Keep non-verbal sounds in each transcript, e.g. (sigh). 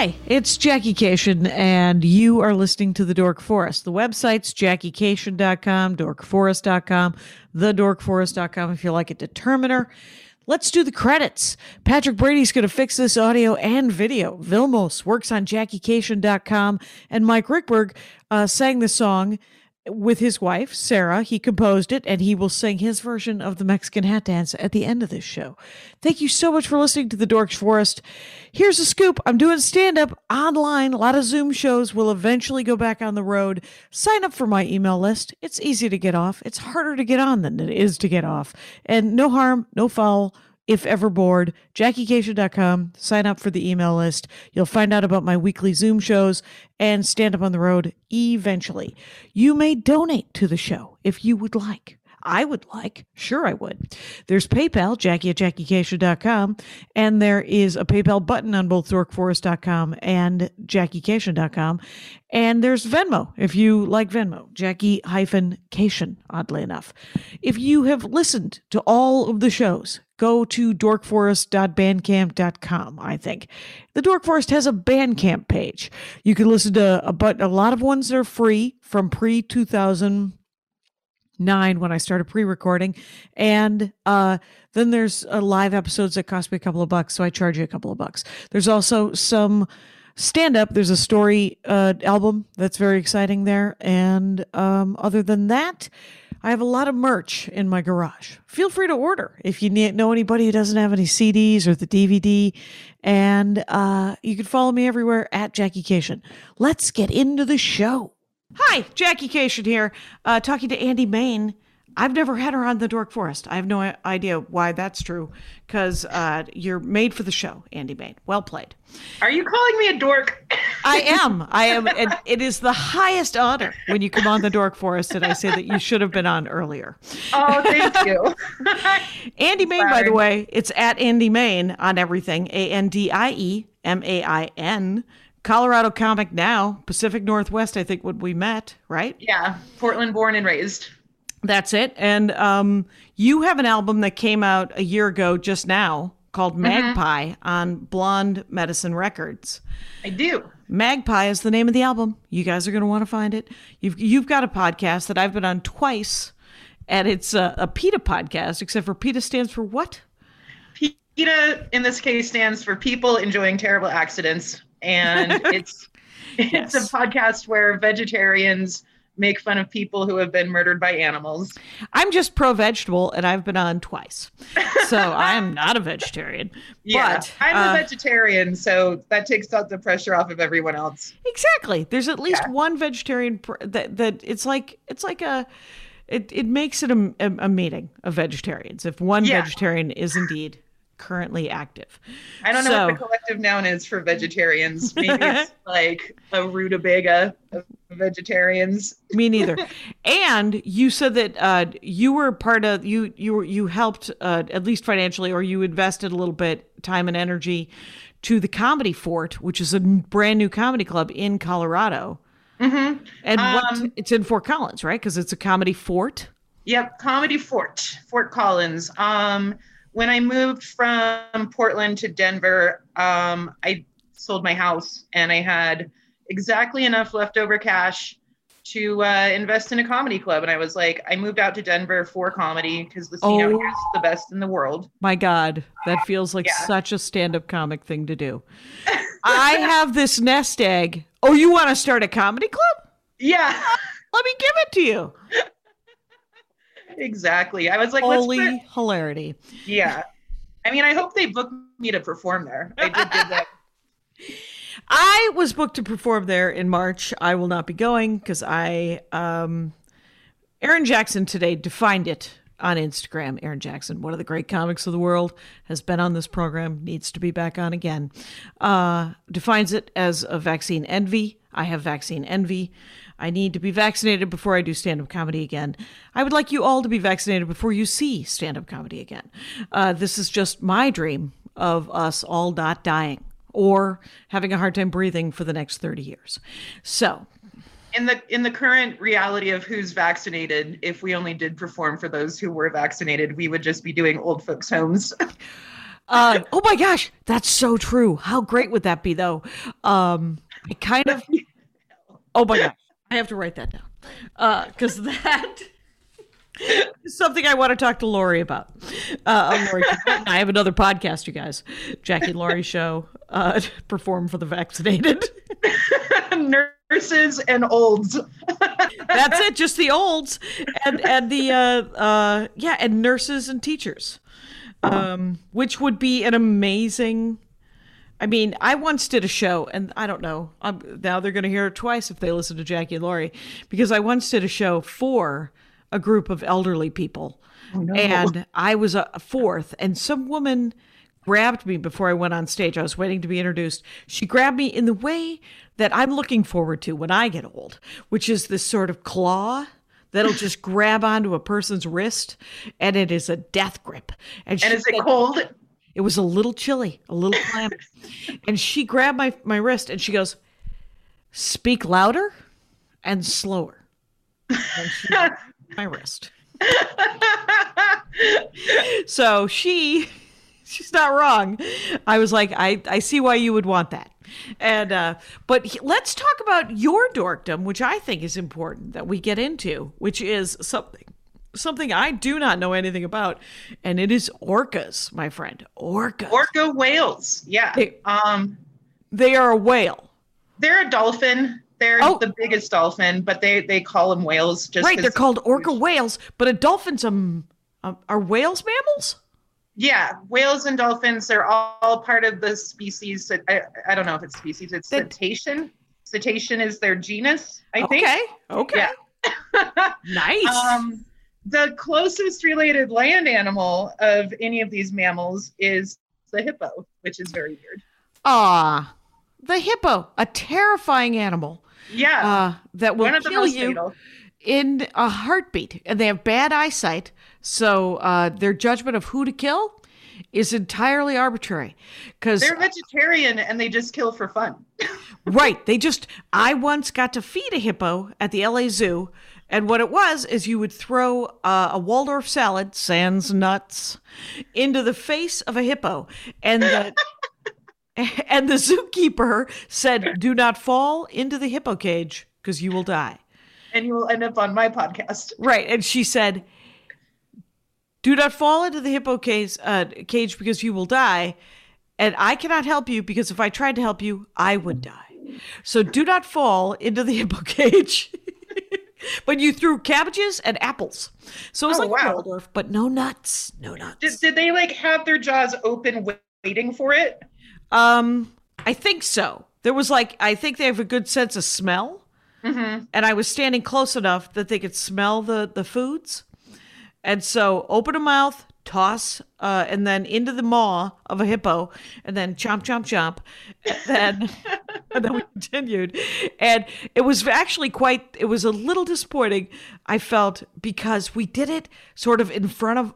Hi, it's Jackie Kashian, and you are listening to The Dork Forest. The website's jackiekashian.com, dorkforest.com, thedorkforest.com if you like a determiner. Let's do the credits. Patrick Brady's going to fix this audio and video. Vilmos works on jackiekashian.com, and Mike Ruekberg uh, sang the song with his wife, Sarah. He composed it, and he will sing his version of the Mexican hat dance at the end of this show. Thank you so much for listening to The Dorks Forest. Here's a scoop I'm doing stand up online. A lot of Zoom shows will eventually go back on the road. Sign up for my email list. It's easy to get off, it's harder to get on than it is to get off. And no harm, no foul if ever bored, jackiekashian.com. Sign up for the email list. You'll find out about my weekly Zoom shows and stand up on the road eventually. You may donate to the show if you would like. I would like. Sure, I would. There's PayPal, Jackie at JackieKashian.com, and there is a PayPal button on both DorkForest.com and JackieKashian.com. And there's Venmo if you like Venmo, Jackie hyphen Kashian, oddly enough. If you have listened to all of the shows, go to dorkforest.bandcamp.com, I think. The Dork Forest has a Bandcamp page. You can listen to a, but a lot of ones that are free from pre 2000 nine when I started pre-recording, and uh, then there's uh, live episodes that cost me a couple of bucks, so I charge you a couple of bucks. There's also some stand-up. There's a story uh, album that's very exciting there, and um, other than that. I have a lot of merch in my garage. Feel free to order if you know anybody who doesn't have any CDs or the DVD. And uh, you can follow me everywhere at Jackie Kashian. Let's get into the show. Hi, Jackie Kashian here, uh, talking to Andie Main. I've never had her on the Dork Forest. I have no idea why that's true, because uh, you're made for the show, Andie Main. Well played. Are you calling me a dork? I am. I am. And it is the highest honor when you come on the Dork Forest and I say that you should have been on earlier. Oh, thank you. (laughs) Andie Main, by the way, it's at Andie Main on everything. A N D I E M A I N. Colorado Comic Now, Pacific Northwest, I think, when we met, right? yeah, Portland born and raised. That's it. And um, you have an album that came out a year ago just now called Magpie on Blonde Medicine Records. I do. Magpie is the name of the album. You guys are going to want to find it. You've you've got a podcast that I've been on twice, and it's a, a PETA podcast. Except for PETA stands for what? PETA in this case stands for People Enjoying Terrible Accidents, and (laughs) it's it's Yes. a podcast where vegetarians make fun of people who have been murdered by animals. I'm just pro vegetable, and I've been on twice, so (laughs) I am not a vegetarian. Yeah, but I'm uh, a vegetarian, so that takes out the pressure off of everyone else. Exactly. There's at least Yeah. one vegetarian pr- that that it's like it's like a it it makes it a, a, a meeting of vegetarians if one Yeah. vegetarian is indeed currently active. I don't know what the collective noun is for vegetarians. (laughs) Maybe it's like a rutabaga of vegetarians. Me neither. (laughs) and you said that uh, you were part of you you were you helped uh, at least financially or you invested a little bit time and energy to the Comedy Fort, which is a brand new comedy club in Colorado. Mm-hmm. And what Um, it's in Fort Collins, right? Because it's a comedy fort. Yep, Comedy Fort, Fort Collins. Um, when I moved from Portland to Denver, um, I sold my house and I had exactly enough leftover cash to uh, invest in a comedy club. And I was like, I moved out to Denver for comedy because the scene out Oh. here is the best in the world. My God, that feels like Yeah. such a stand up comic thing to do. (laughs) I have this nest egg. Oh, you want to start a comedy club? Yeah, Let me give it to you. (laughs) exactly. I was like, Holy let's put, hilarity. yeah. I mean, I hope they book me to perform there. I did that. (laughs) I was booked to perform there in March. I will not be going because I, um, Aaron Jackson today defined it on Instagram. Aaron Jackson, one of the great comics of the world, has been on this program, needs to be back on again. Uh, defines it as a vaccine envy. I have vaccine envy. I need to be vaccinated before I do stand up comedy again. I would like you all to be vaccinated before you see stand up comedy again. Uh, this is just my dream of us all not dying or having a hard time breathing for the next 30 years. So, in the in the current reality of who's vaccinated, if we only did perform for those who were vaccinated, we would just be doing old folks' homes. (laughs) uh, oh my gosh, that's so true. How great would that be, though? Um, I kind of. Oh my god, I have to write that down because that (laughs) is something I want to talk to Lori about. Uh, Lori, I have another podcast, you guys. Jackie Lori show uh, perform for the vaccinated. (laughs) Nurses and olds. (laughs) That's it, just the olds and and the uh, uh, yeah, and nurses and teachers, um, which would be an amazing. I mean, I once did a show, and I don't know. Um, now they're going to hear it twice if they listen to Jackie and Lori, because I once did a show for a group of elderly people, and I was a fourth, and some woman grabbed me before I went on stage. I was waiting to be introduced. She grabbed me in the way that I'm looking forward to when I get old, which is this sort of claw that'll just (laughs) grab onto a person's wrist, and it is a death grip. And she is it cold? It was a little chilly, a little (laughs) clammy. and she grabbed my, my wrist and she goes, Speak louder and slower. And she (laughs) my wrist. so she (laughs) she's not wrong. I was like, I, I see why you would want that. And uh but he- let's talk about your dorkdom, which I think is important that we get into, which is something something I do not know anything about, and it is orcas, my friend. Orcas. Orca whales. Yeah. They- Um, they are a whale. they're a dolphin. They're Oh. the biggest dolphin, but they they call them whales just right, They're called orca whales, but a dolphin's um, um are whales mammals? Yeah, whales and dolphins. They're all part of the species. That, I I don't know if it's species. It's That- cetacean. Cetacean is their genus. I think. Okay. Okay. (laughs) Nice. Um, the closest related land animal of any of these mammals is the hippo, which is very weird. Ah, the hippo, a terrifying animal Yeah, uh, that will one of the kill you fatal. in a heartbeat. And they have bad eyesight, so uh, their judgment of who to kill is entirely arbitrary. Because They're vegetarian and they just kill for fun. (laughs) Right. They just, I once got to feed a hippo at the LA Zoo. And what it was is you would throw uh, a Waldorf salad, sans nuts, into the face of a hippo. And the, (laughs) and the zookeeper said, do not fall into the hippo cage because you will die. And you will end up on my podcast. Right. And she said, do not fall into the hippo cage, uh, cage because you will die. And I cannot help you because if I tried to help you, I would die. So do not fall into the hippo cage. (laughs) (laughs) but you threw cabbages and apples. So it was Oh, like wow. Waldorf, but no nuts. No nuts. Did, did they like have their jaws open waiting for it? Um, I think so. There was like I think they have a good sense of smell, Mm-hmm. and I was standing close enough that they could smell the the foods, and so open a mouth, toss, uh, and then into the maw of a hippo, and then chomp chomp chomp, and then (laughs) and then we continued, and it was actually quite. It was a little disappointing. I felt because we did it sort of in front of.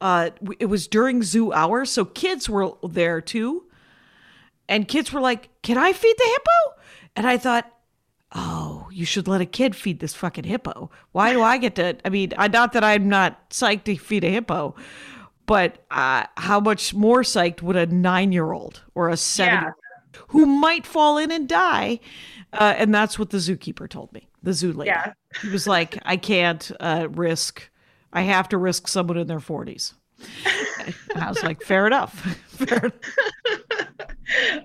Uh, it was during zoo hours, so kids were there too and kids were like, "Can I feed the hippo?" And I thought, "Oh, you should let a kid feed this fucking hippo. Why do I get to? I mean, I not that I'm not psyched to feed a hippo, but uh, how much more psyched would a nine-year-old or a seven, who might fall in and die?" Uh, and that's what the zookeeper told me. The zoo lady. Yeah. He was like, "I can't uh, risk. I have to risk someone in their 40s." I was like, "Fair enough." (laughs) Fair enough. (laughs)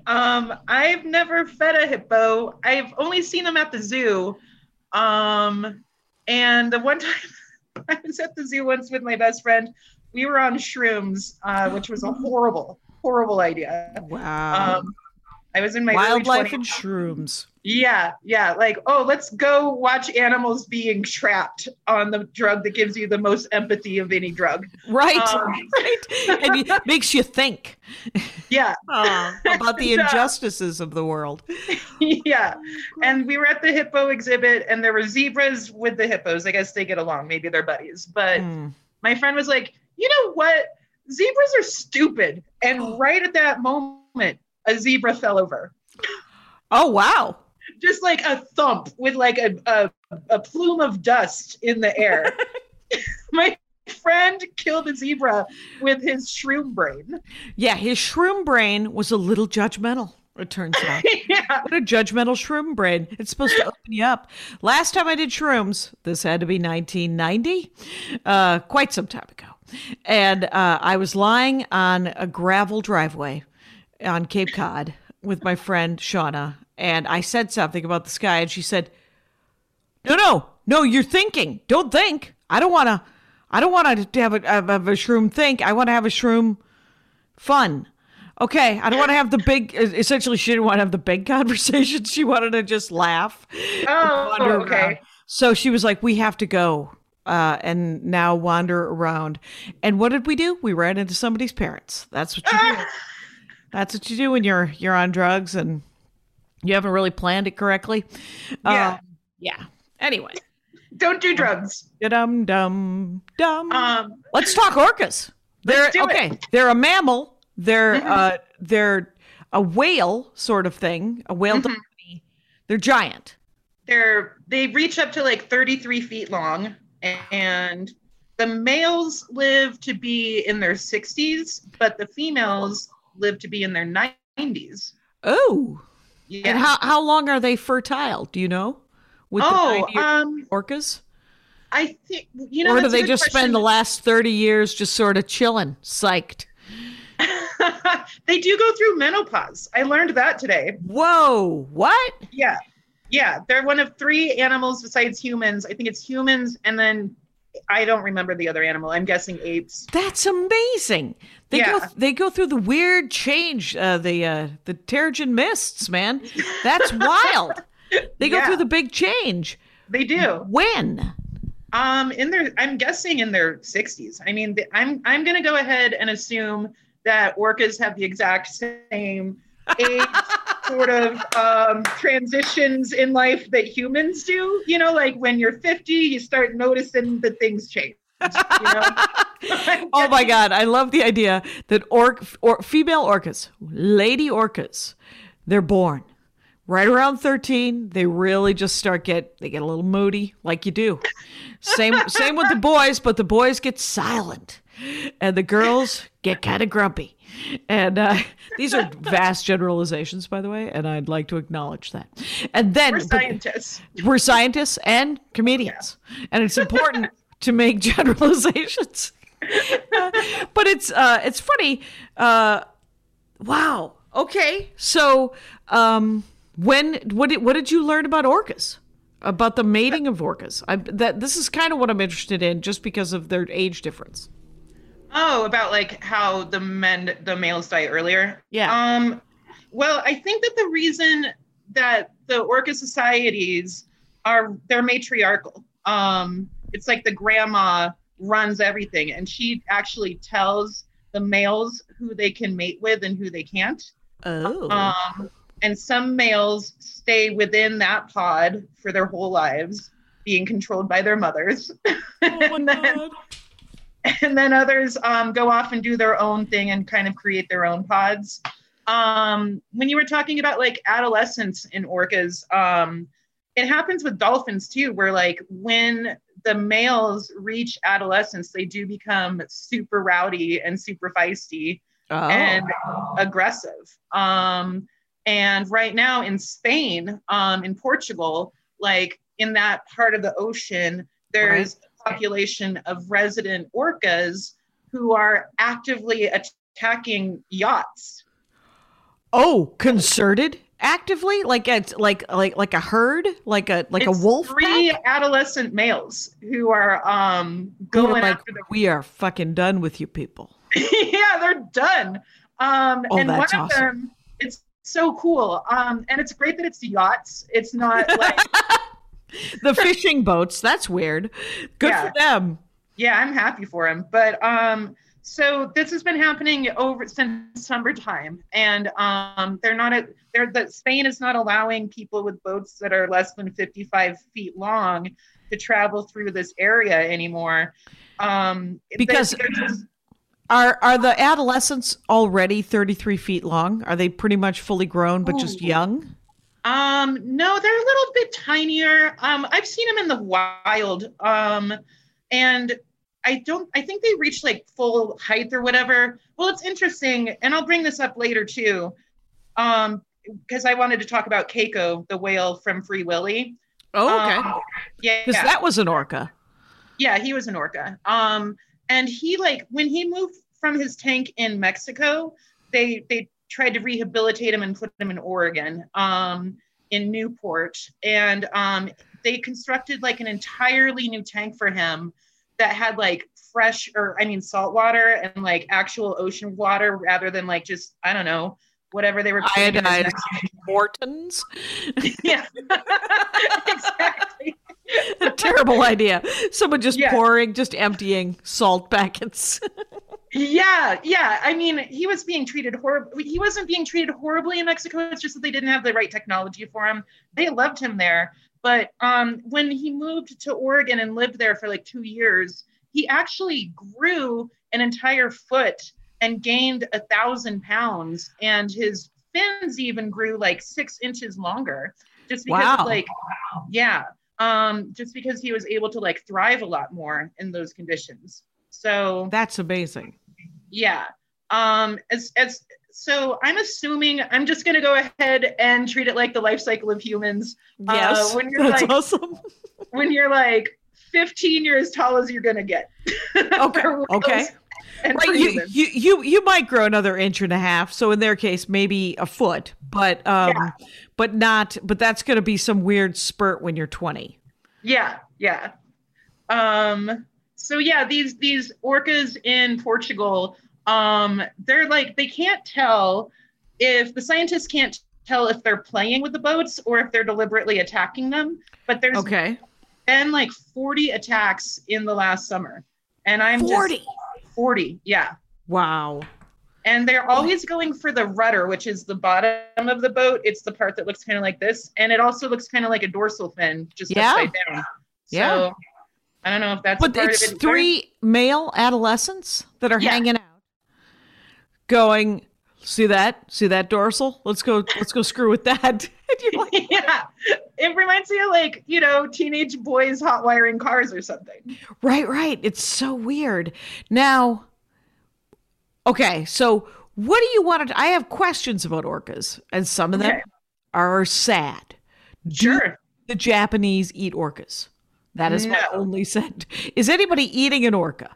Um, I've never fed a hippo. I've only seen them at the zoo. Um, and the one (laughs) time I was at the zoo once with my best friend, we were on shrooms, uh, which was a (gasps) horrible, horrible idea. Wow. Um, I was in my Wildlife 20s. and shrooms. Yeah, yeah. Like, oh, let's go watch animals being trapped on the drug that gives you the most empathy of any drug. Right. Um, (laughs) right. And it (laughs) makes you think Yeah, (laughs) about the uh, injustices of the world. yeah. And we were at the hippo exhibit, and there were zebras with the hippos. I guess they get along. Maybe they're buddies. But Mm. my friend was like, you know what? Zebras are stupid. And (gasps) right at that moment, a zebra fell over. Oh wow. Just like a thump with like a, a, a plume of dust in the air. (laughs) my friend killed a zebra with his shroom brain. Yeah, his shroom brain was a little judgmental, it turns out. (laughs) yeah. What a judgmental shroom brain. It's supposed to (laughs) open you up. Last time I did shrooms, this had to be 1990, uh, quite some time ago. And uh, I was lying on a gravel driveway on Cape Cod with my friend Shauna. And I said something about the sky, and she said, No, no, no, you're thinking. Don't think. I don't want to. I don't want to have a, have a shroom think. I want to have a shroom fun. Okay, I don't want to have the big. Essentially, she didn't want to have the big (laughs) conversation. She wanted to just laugh. Oh, okay. around. So she was like, "We have to go." Uh, and now wander around. And what did we do? We ran into somebody's parents. That's what you do. (laughs) That's what you do when you're you're on drugs and you haven't really planned it correctly. Yeah. Um, yeah. Anyway, (laughs) Don't do drugs. dum dum dum. Um, Let's talk orcas. They're Let's do it. okay. They're a mammal. They're uh they're a whale sort of thing. A whale Mm-hmm. dolphin. They're giant. they're they reach up to like 33 feet long and the males live to be in their 60s but the females live to be in their 90s Oh. Yeah And how how long are they fertile? Do you know? With oh the um orcas? i think you know or do they just spend the last 30 years just sort of chilling, psyched? (laughs) they do go through menopause i learned that today Whoa, what? yeah yeah they're one of three animals besides humans i think it's humans and then i don't remember the other animal i'm guessing apes That's amazing. They go they go through the weird change, uh, the uh, the Terrigen mists, man. That's wild. They go Yeah. through the big change. they do When? Um, in their, I'm guessing in their 60s. I mean, I'm I'm gonna go ahead and assume that orcas have the exact same age (laughs) sort of um, transitions in life that humans do. You know, like when you're 50, you start noticing that things change. You know? (laughs) Oh my god, I love the idea that orc or female orcas, lady orcas, they're born right around 13, they really just start get they get a little moody like you do. Same (laughs) same with the boys, but the boys get silent and the girls get kind of grumpy. And uh, these are vast generalizations, by the way, and I'd like to acknowledge that. And then We're but- scientists. we're scientists and comedians, and it's important to make (laughs) generalizations. Uh, but it's uh, it's funny. Uh, wow. Okay. So, um, when what did what did you learn about orcas? About the mating of orcas? I, that this is kind of what I'm interested in, just because of their age difference. Oh, about like how the men, the males die earlier. Yeah. Um, well, I think that the reason that the orca societies are they're matriarchal. Um, it's like the grandma runs everything, and she actually tells the males who they can mate with and who they can't. Oh. Um, and some males stay within that pod for their whole lives, being controlled by their mothers. (laughs) Oh and then and then others um, go off and do their own thing and kind of create their own pods. Um, when you were talking about like adolescence in orcas, um, it happens with dolphins too, where like when the males reach adolescence, they do become super rowdy and super feisty oh. and aggressive. Um, and right now in Spain, um, in Portugal, like in that part of the ocean, there's a population of resident orcas who are actively attacking yachts. oh, concerted actively, like it's like like like a herd, like a like It's a wolf. Three pack? adolescent males who are um, Who are going like, after the. we are fucking done with you people. (laughs) yeah, they're done. Um, Oh, and that's one of awesome. them, it's so cool. Um, and it's great that it's yachts. It's not (laughs) like The fishing boats, that's weird. Good Yeah. for them. yeah, I'm happy for him. But um, so this has been happening over since summertime, and um, they're not at they're that Spain is not allowing people with boats that are less than 55 feet long to travel through this area anymore. Um, Because- they're just- Are are the adolescents already 33 feet long? Are they pretty much fully grown but just young? Um, no, they're a little bit tinier. Um, I've seen them in the wild. Um, and I don't I think they reach like full height or whatever. Well, it's interesting, and I'll bring this up later too. Um, because I wanted to talk about Keiko, the whale from Free Willy. Oh, okay. Um, yeah, Because that was an orca. yeah, he was an orca. Um, and he like when he moved from his tank in Mexico, they they tried to rehabilitate him and put him in Oregon, um, in Newport, and um, they constructed like an entirely new tank for him that had like fresh or I mean salt water and like actual ocean water rather than like just I don't know whatever they were putting in his Iodized Mortons. (laughs) yeah (laughs) exactly A (laughs) terrible idea. Someone just Yeah. pouring, just emptying salt packets. Yeah, yeah. I mean, he was being treated horribly. He wasn't being treated horribly in Mexico. It's just that they didn't have the right technology for him. They loved him there, but um, when he moved to Oregon and lived there for like two years, he actually grew an entire foot and gained a thousand pounds, and his fins even grew like six inches longer, just because Wow. like, yeah, um, just because he was able to like thrive a lot more in those conditions. So That's amazing. yeah. Um as as so I'm assuming I'm just gonna go ahead and treat it like the life cycle of humans. Yes. when you're that's like- awesome. (laughs) When you're like 15, you're as tall as you're gonna get. (laughs) Okay. Okay. And Right, you, humans. you you you might grow another inch and a half. So in their case, maybe a foot, but um, Yeah. but not. But that's going to be some weird spurt when you're 20. Yeah, yeah. Um, so yeah, these these orcas in Portugal, um, they're like they can't tell if the scientists can't tell if they're playing with the boats or if they're deliberately attacking them. But there's Okay. been like 40 attacks in the last summer. And I'm 40. just 40, yeah. Wow. And they're always going for the rudder, which is the bottom of the boat. It's the part that looks kind of like this. And it also looks kind of like a dorsal fin, just Yeah. upside down. Yeah. So I don't know if that's But it's it. three male adolescents that are Yeah. hanging out, going. See that? See that dorsal? Let's go. Let's go screw with that. (laughs) Like, (laughs) yeah. It reminds me of like, you know, teenage boys hot wiring cars or something. right, right. It's so weird. Now, okay. So, what do you want to? I have questions about orcas, and some of them Okay. are sad. Do Sure. the Japanese eat orcas? That is my only (laughs) sent. Is anybody eating an orca?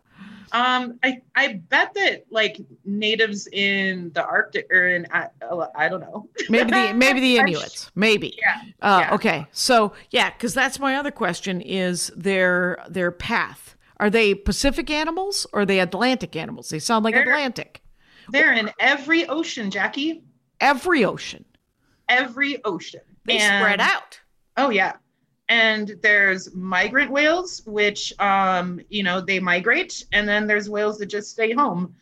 Um, I I bet that like natives in the Arctic or in I, I don't know. (laughs) Maybe the maybe the (laughs) Inuits. Maybe. Yeah. Uh, yeah. Okay. So yeah, because that's my other question: is their their path? Are they Pacific animals or are they Atlantic animals? They sound like They're- Atlantic. They're in every ocean, Jackie. Every ocean. Every ocean. They And- spread out. Oh yeah. And there's migrant whales, which um, you know, they migrate, and then there's whales that just stay home.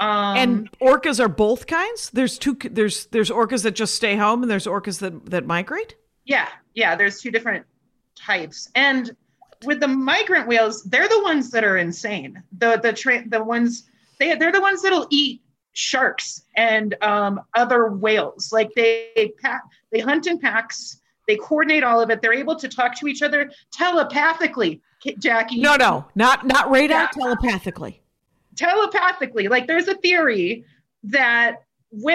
Um and orcas are both kinds. There's two. There's there's orcas that just stay home, and there's orcas that that migrate. yeah, yeah, there's two different types. And with the migrant whales, they're the ones that are insane. The the tra- the ones they they're the ones that'll eat sharks and um, other whales. Like they pack, they hunt in packs. They coordinate all of it. They're able to talk to each other telepathically. Jackie, No, no, not not radar. Yeah. Telepathically. telepathically. Like there's a theory that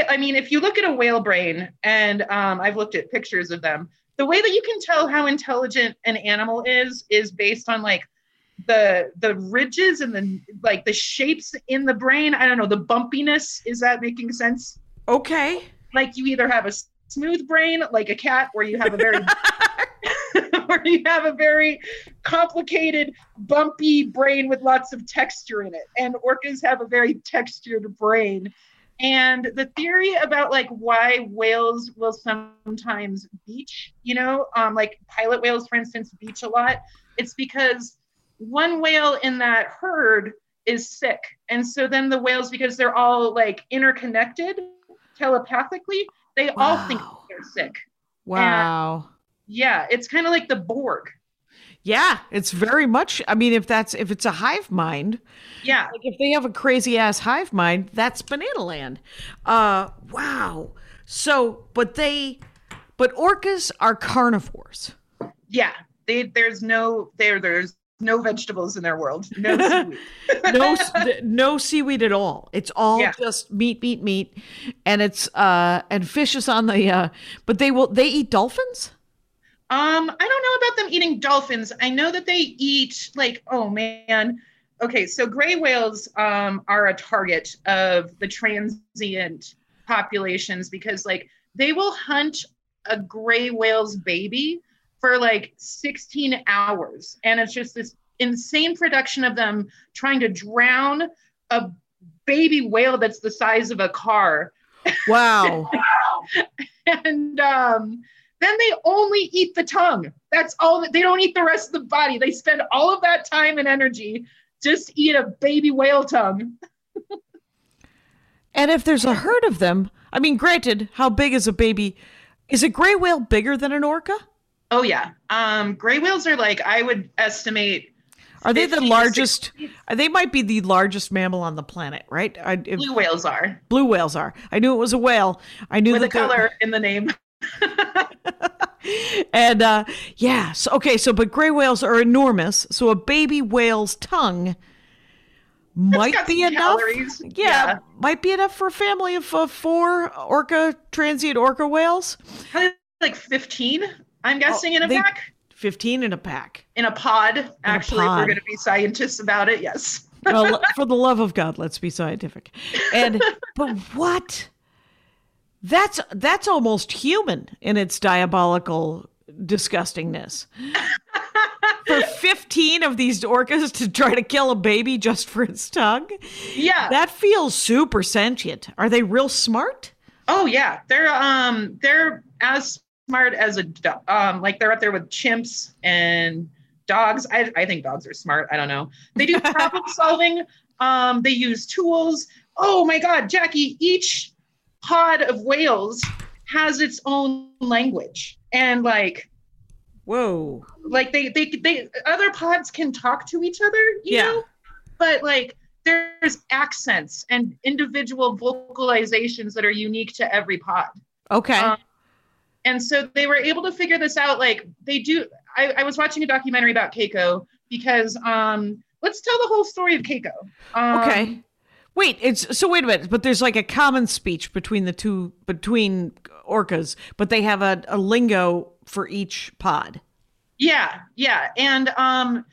I mean, if you look at a whale brain, and um, I've looked at pictures of them, the way that you can tell how intelligent an animal is is based on like the the ridges and the like the shapes in the brain. I don't know the bumpiness. Is that making sense? Okay. Like you either have a smooth brain like a cat, or you have a very (laughs) (laughs) or you have a very complicated, bumpy brain with lots of texture in it. And orcas have a very textured brain. And the theory about like why whales will sometimes beach, you know, um, like pilot whales, for instance, beach a lot, it's because one whale in that herd is sick. And so then the whales, because they're all like interconnected telepathically, they all think they're sick. Wow. Yeah, it's kind of like the Borg. Yeah, it's very much. I mean, if that's if it's a hive mind, Yeah. like if they have a crazy ass hive mind, that's banana land. Uh, wow. So, but they, but orcas are carnivores. Yeah. They there's no there there's no vegetables in their world. No (laughs) seaweed. No, no seaweed at all. It's all Yeah. just meat, meat, meat, and it's uh and fish is on the uh. But they will they eat dolphins. Um, I don't know about them eating dolphins. I know that they eat like, oh man. Okay, so gray whales um, are a target of the transient populations because like they will hunt a gray whale's baby for like 16 hours. And it's just this insane production of them trying to drown a baby whale that's the size of a car Wow. (laughs) and um, then they only eat the tongue. That's all that they don't eat the rest of the body. They spend all of that time and energy just eat a baby whale tongue. (laughs) and if there's a herd of them, I mean, granted, how big is a baby? Is a gray whale bigger than an orca? Oh yeah, um, gray whales are like I would estimate. Are they the largest? uh, They might be the largest mammal on the planet, right? I, if, Blue whales are blue whales are. I knew it was a whale. I knew with a color in the name. (laughs) (laughs) and uh yeah so okay so but gray whales are enormous so a baby whale's tongue might be enough. Yeah, Yeah. might be enough for a family of uh, four orca transient orca whales Probably like 15, I'm guessing, in a Oh, they- pack. 15 in a pack In a pod, actually, if pod. we're going to be scientists about it, yes. (laughs) well, (laughs) for the love of god let's be scientific and but what that's that's almost human in its diabolical disgustingness (laughs) for 15 of these orcas to try to kill a baby just for its tongue Yeah. that feels super sentient are they real smart Oh yeah, they're um they're as smart as a do- um like they're up there with chimps and dogs. I I think dogs are smart. I don't know. They do (laughs) problem solving. Um, they use tools. Oh my God, Jackie! Each pod of whales has its own language, and like whoa like they they they other pods can talk to each other. You Yeah. know? but like there's accents and individual vocalizations that are unique to every pod. okay Um, and so they were able to figure this out like they do i, I was watching a documentary about keiko because um let's tell the whole story of keiko. Um, okay. Wait it's so wait a minute but there's like a common speech between the two between orcas but they have a, a lingo for each pod. Yeah yeah and um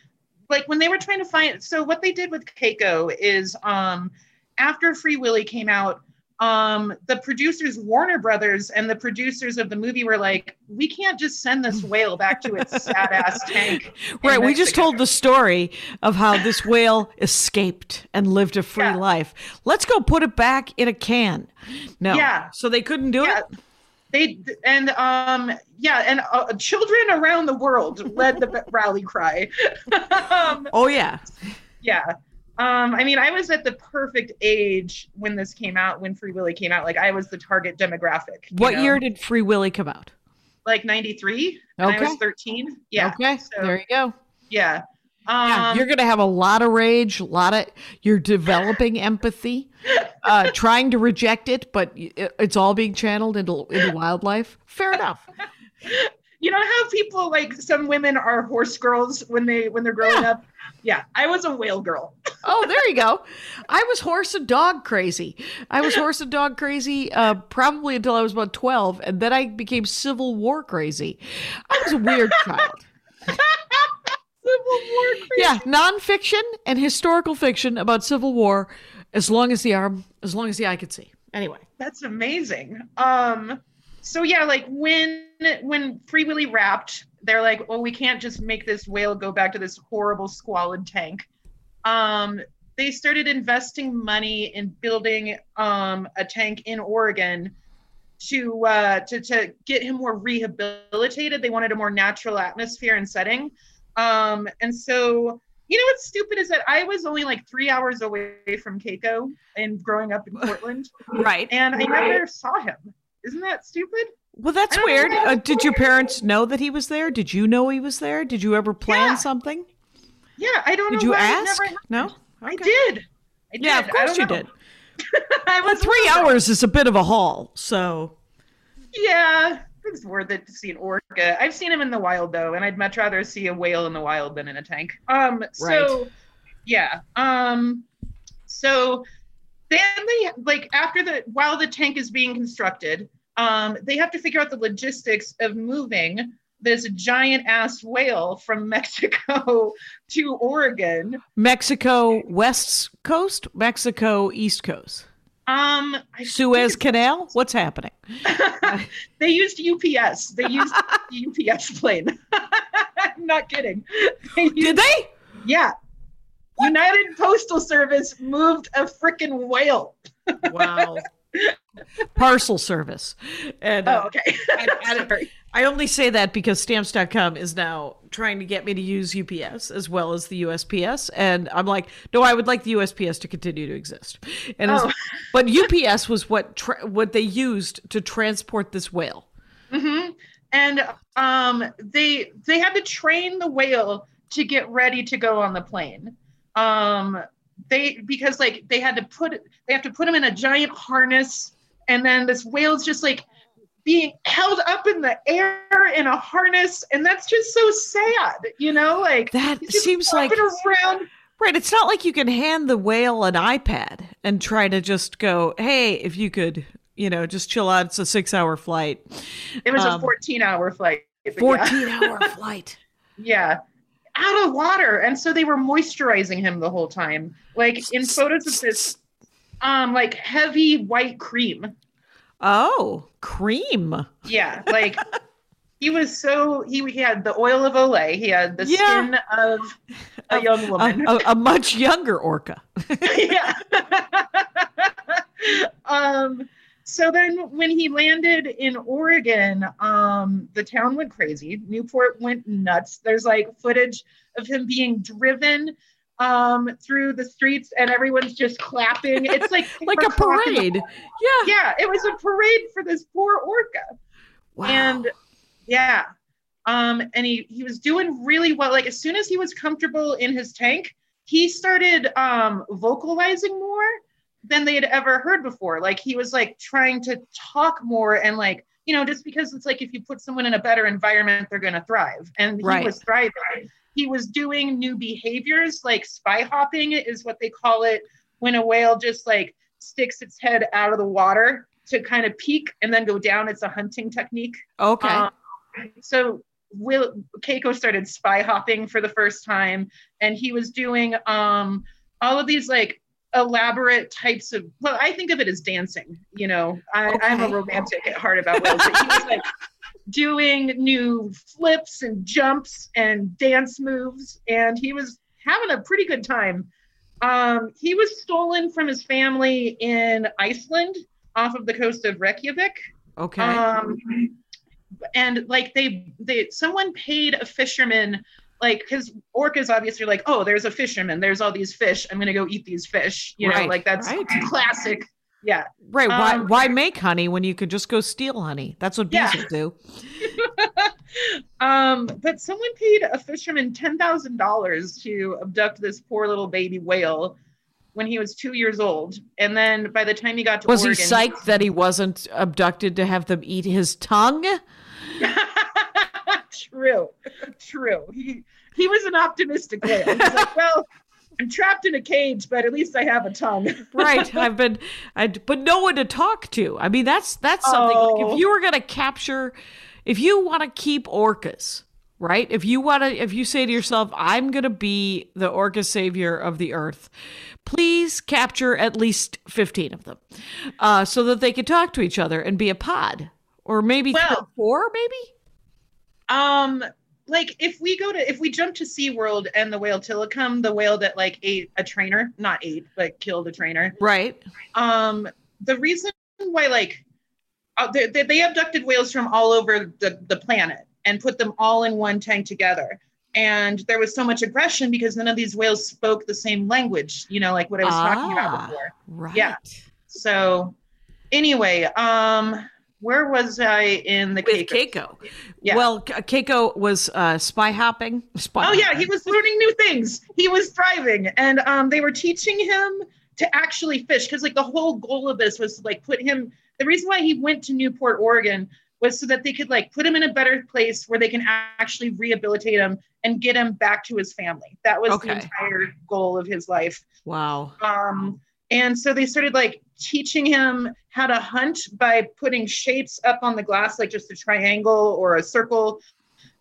like when they were trying to find so what they did with keiko is um after free willy came out um the producers warner brothers and the producers of the movie were like we can't just send this (laughs) whale back to its sad ass (laughs) tank Right, we just told the story of how this whale escaped and lived a free Yeah. life. Let's go put it back in a can. No. Yeah. So they couldn't do Yeah. it? they and um yeah and uh, children around the world led the rally cry (laughs) um, Oh yeah. yeah um i mean i was at the perfect age when this came out when free willy came out like i was the target demographic What know? year did Free Willy come out? like 93 and i was 13 yeah Okay. so, there you go. yeah um Yeah, you're gonna have a lot of rage, a lot of you're developing (laughs) empathy, uh, trying to reject it, but it- it's all being channeled into into wildlife. Fair enough. (laughs) you know how people like some women are horse girls when they when they're growing Yeah. up yeah i was a whale girl (laughs) Oh, there you go. I was horse and dog crazy. I was horse and dog crazy uh, probably until I was about 12, and then I became Civil War crazy. I was a weird (laughs) child. civil war crazy. Yeah, nonfiction and historical fiction about Civil War, as long as the arm, as long as the eye could see. Anyway, That's amazing. Um, so yeah, like when when Free Willy wrapped, they're like, "Oh, we can't just make this whale go back to this horrible squalid tank." Um, they started investing money in building um, a tank in Oregon to uh, to to get him more rehabilitated. They wanted a more natural atmosphere and setting. Um, and so, you know what's stupid is that I was only like three hours away from Keiko and growing up in (laughs) Portland, Right. and I never saw him. Isn't that stupid? Well, that's weird. know. Uh, did your parents know that he was there? Did you know he was there? Did you ever plan Yeah. something? Yeah, I don't Did know. you ask? No. I did. I did. Yeah, of course you know. did. (laughs) I Well, three hours is a bit of a haul, so Yeah, it's worth it to see an orca. I've seen him in the wild though, and I'd much rather see a whale in the wild than in a tank. Um, so yeah. Um, so then they like after the while the tank is being constructed, um, they have to figure out the logistics of moving this giant ass whale from (laughs) Mexico to Oregon. Mexico West Coast, Mexico East Coast, Um, I Suez Canal. What's happening? (laughs) they used UPS. They used the UPS plane. (laughs) I'm not kidding. They used, Did they? Yeah. United Postal Service moved a freaking whale. Wow. Parcel service. And uh, Oh, okay. I- I-. I only say that because stamps.com is now trying to get me to use UPS as well as the USPS. And I'm like, no, I would like the USPS to continue to exist. And Oh. but UPS was what tra- what they used to transport this whale. hmm And um, they they had to train the whale to get ready to go on the plane. Um, they because like they had to put they have to put him in a giant harness, and then this whale's just like being held up in the air in a harness, and that's just so sad, you know, like That seems like around. right. It's not like you can hand the whale an iPad and try to just go, hey, if you could, you know, just chill out. It's a six hour flight, It was Um, a 14 hour flight. but yeah. 14 hour (laughs) flight. Yeah. Out of water. And so they were moisturizing him the whole time. Like in photos of this um like heavy white cream. Oh, cream. Yeah. Like (laughs) he was so he, he had the oil of Olay. He had the Yeah. skin of a young A, woman. a, a much younger orca. (laughs) yeah. (laughs) um so then when he landed in Oregon, um, the town went crazy. Newport went nuts. There's like footage of him being driven um through the streets and everyone's just clapping. (laughs) It's like like a parade. Yeah. Yeah, it was a parade for this poor orca. Wow. And yeah. Um, and he he was doing really well. Like as soon as he was comfortable in his tank, he started um vocalizing more than they had ever heard before. Like he was like trying to talk more and like, you know, just because it's like if you put someone in a better environment, they're gonna thrive. And he Right. was thriving. He was doing new behaviors, like spy hopping is what they call it when a whale just like sticks its head out of the water to kind of peek and then go down. It's a hunting technique. okay. Um, so Will Keiko started spy hopping for the first time, and he was doing um, all of these like elaborate types of. Well, I think of it as dancing. You know, I, I'm a romantic at heart about whales, but he was like (laughs) doing new flips and jumps and dance moves, and he was having a pretty good time. Um, he was stolen from his family in Iceland off of the coast of Reykjavik. okay. Um, and like they they someone paid a fisherman like because orcas obviously are like oh there's a fisherman there's all these fish i'm gonna go eat these fish you know like that's right. (laughs) classic yeah right. Why um, why make honey when you could just go steal honey? That's what bees Yeah. do. (laughs) um but someone paid a fisherman ten thousand dollars to abduct this poor little baby whale when he was two years old and then by the time he got to Was he psyched that he wasn't abducted to have them eat his tongue? (laughs) true, true. He he was an optimistic whale. He's like, (laughs) well, I'm trapped in a cage, but at least I have a tongue. (laughs) right. I've been, I, but no one to talk to. I mean, that's that's something. Like Oh. if you were gonna capture, if you want to keep orcas, right? If you want to, if you say to yourself, "I'm gonna be the orca savior of the earth," please capture at least fifteen of them, uh, so that they can talk to each other and be a pod, or maybe Well- four, maybe. Um, like if we go to if we jump to SeaWorld and the whale Tilikum, the whale that like ate a trainer, not ate, but killed a trainer. Right. Um, the reason why like uh, they, they, they abducted whales from all over the, the planet and put them all in one tank together. And there was so much aggression because none of these whales spoke the same language, you know, like what I was talking Ah, about before. Right. Yeah. So anyway, um, where was I in the With Keiko? Keiko. Yeah. Well, Keiko was uh, spy hopping. Spy Oh yeah, he was learning new things. He was thriving, and um, they were teaching him to actually fish because like the whole goal of this was to like put him. The reason why he went to Newport, Oregon, was so that they could like put him in a better place where they can actually rehabilitate him and get him back to his family. That was Okay. the entire goal of his life. Wow. Um, and so they started like teaching him how to hunt by putting shapes up on the glass, like just a triangle or a circle,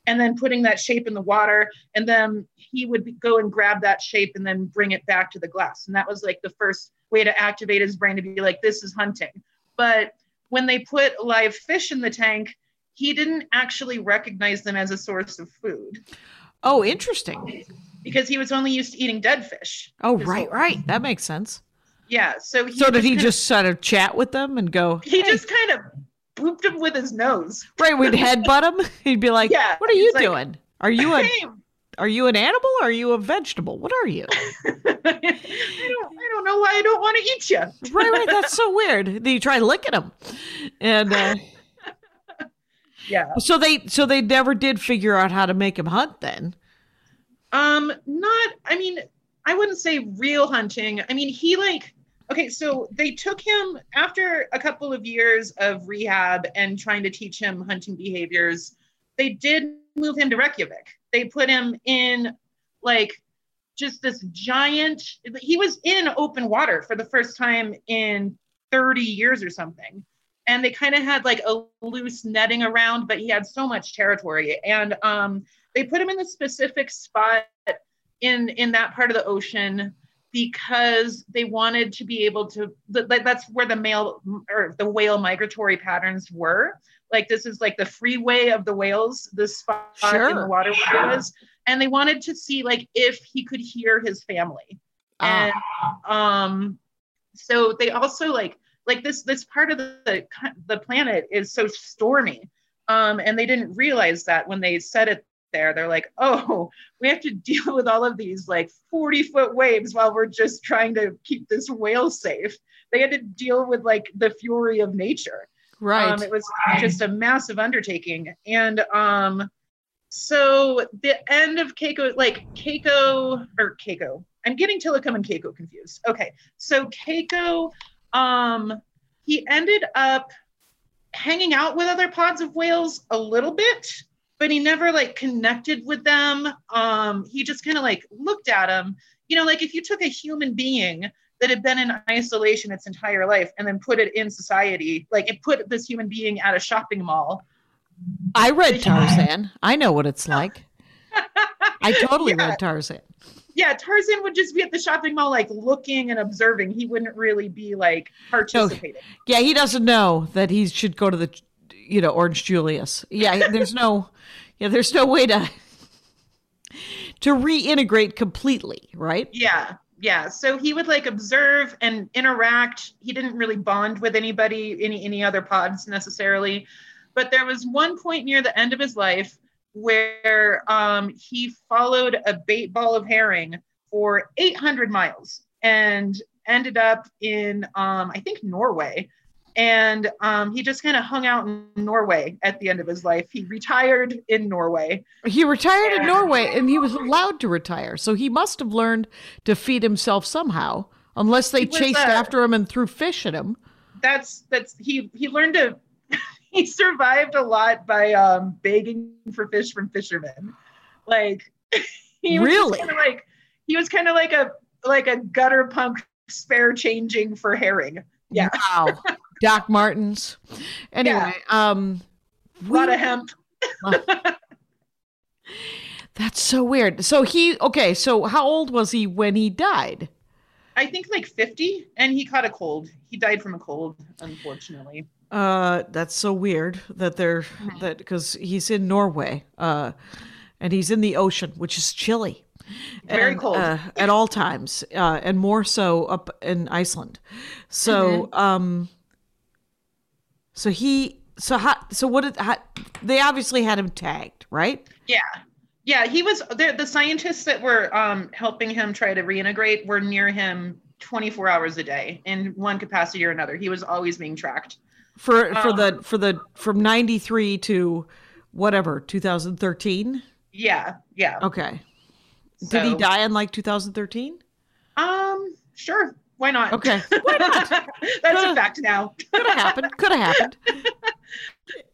and then putting that shape in the water. And then he would go and grab that shape and then bring it back to the glass. And that was like the first way to activate his brain to be like, this is hunting. But when they put live fish in the tank, he didn't actually recognize them as a source of food Oh, interesting. because he was only used to eating dead fish. Oh, right, right. That makes sense. Yeah. So he So did he just sort of chat with them and go? he "Hey," just kind of booped him with his nose. right. We'd headbutt him. (laughs) He'd be like, Yeah, "What are you like, doing? Are you a Hey, are you an animal? Or are you a vegetable? What are you?" (laughs) I don't, I don't know why I don't want to eat you. right, right. That's so (laughs) weird. Then you try licking him, and uh, Yeah. so they so they never did figure out how to make him hunt. Then Um, not. I mean, I wouldn't say real hunting. I mean, he like. Okay, so they took him after a couple of years of rehab and trying to teach him hunting behaviors. They did move him to Reykjavik. They put him in like just this giant. He was in open water for the first time in 30 years or something. And they kind of had like a loose netting around, but he had so much territory. And um, they put him in a specific spot in in that part of the ocean because they wanted to be able to th- th- that's where the male or the whale migratory patterns were. Like this is like the freeway of the whales this spot in the water it was. And they wanted to see like if he could hear his family. Ah. and um so they also like like this this part of the the planet is so stormy. Um and they didn't realize that when they set it there they're like oh we have to deal with all of these like 40 foot waves while we're just trying to keep this whale safe they had to deal with like the fury of nature right. um, it was just a massive undertaking. And um, so the end of Keiko, like Keiko or Keiko, I'm getting Tilikum and Keiko confused. Okay, so Keiko, um, he ended up hanging out with other pods of whales a little bit, but he never like connected with them. Um, he just kind of like looked at them. You know, like if you took a human being that had been in isolation its entire life and then put it in society, like it put this human being at a shopping mall. I read Tarzan. I know what it's like. I totally (laughs) Yeah. read Tarzan. Yeah, Tarzan would just be at the shopping mall, like looking and observing. He wouldn't really be like participating. Yeah, he doesn't know that he should go to the, you know, Orange Julius. Yeah, there's no, yeah, there's no way to to reintegrate completely, right? Yeah, yeah. So he would like observe and interact. He didn't really bond with anybody, any any other pods necessarily. But there was one point near the end of his life where um, he followed a bait ball of herring for 800 miles and ended up in um, I think Norway. And um, he just kind of hung out in Norway at the end of his life. He retired in Norway. He retired in Norway and he was allowed to retire. So he must have learned to feed himself somehow, unless they was, chased uh, after him and threw fish at him. that's that's he he learned to (laughs) he survived a lot by um begging for fish from fishermen like (laughs) he was Really? kind of like he was kind of like a like a gutter punk spare changing for herring yeah Wow. (laughs) Doc Martens. Anyway, um a lot we- of hemp (laughs) That's so weird. So he okay, so how old was he when he died? i think like 50 and he caught a cold he died from a cold unfortunately Uh that's so weird that they're that because he's in Norway. Uh and he's in the ocean, which is chilly. Very and, cold. uh, at all times, uh, and more so up in Iceland. So, Mm-hmm. um, so he, so how, so what did how, they obviously had him tagged, right? Yeah. Yeah, he was the, the scientists that were um, helping him try to reintegrate were near him 24 hours a day in one capacity or another. He was always being tracked. For for Um, the for the from ninety three to whatever two thousand thirteen. Yeah, yeah. Okay. Did he die in like two thousand thirteen? Um, sure. Why not? Okay. (laughs) Why not? (laughs) That's Uh, a fact now. Could have happened. Could have happened. (laughs)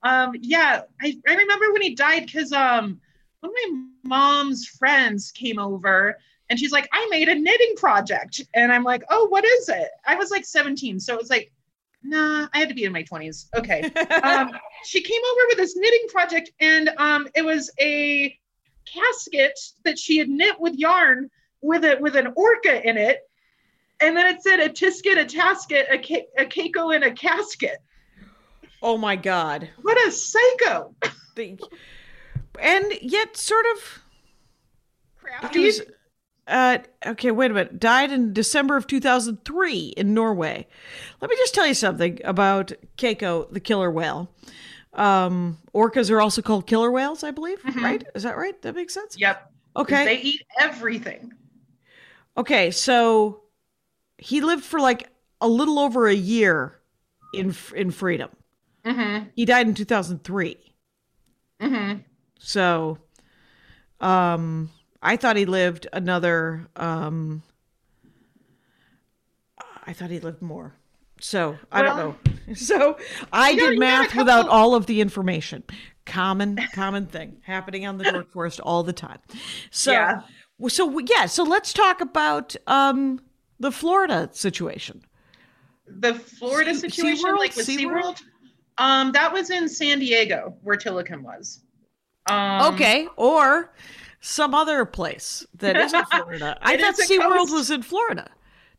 Um, yeah, I, I remember when he died because um one of my mom's friends came over and she's like, I made a knitting project. And I'm like, oh, what is it? I was like 17. So it was like, nah, I had to be in my 20s. Okay. um, she came over with this knitting project and um, it was a casket that she had knit with yarn with it with an orca in it. And then it said a tisket, a tasket, a, ca- a keiko, and a casket. oh my god. What a psycho. The- and yet sort of Crafty. Was, uh, okay, wait a minute. Died in December of 2003 in Norway. Let me just tell you something about Keiko, the killer whale. Um, orcas are also called killer whales, I believe, right? Is that right? That makes sense? Yep. Okay. They eat everything. Okay, so he lived for like a little over a year in in freedom. Mm-hmm. He died in 2003. Mm-hmm. So, um, I thought he lived another. Um, I thought he lived more. So I don't know. (laughs) So I did math without all of the information. Common, common thing happening on the (laughs) Dork Forest all the time. So, Yeah. so yeah. So let's talk about um the Florida situation. The Florida Sea- situation, like with SeaWorld? SeaWorld, um, that was in San Diego where Tillicum was. Um, okay, or some other place that isn't (laughs) Florida. I thought SeaWorld was in Florida.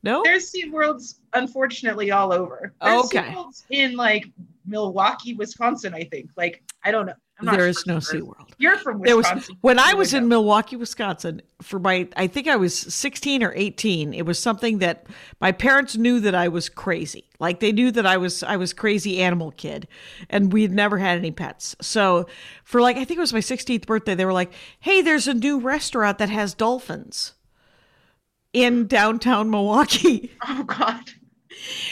No. There's SeaWorlds, unfortunately, all over. There's Okay. SeaWorlds in like Milwaukee, Wisconsin, I think. Like, I don't know. I'm not There is sure. no SeaWorld. You're from There was Wisconsin. when I was in. Milwaukee, Wisconsin, for my I think I was 16 or 18. It was something that my parents knew that I was crazy. Like they knew that I was I was crazy animal kid and we had never had any pets. So for like I think it was my 16th birthday, they were like, "Hey, there's a new restaurant that has dolphins." In downtown Milwaukee. (laughs) Oh, God.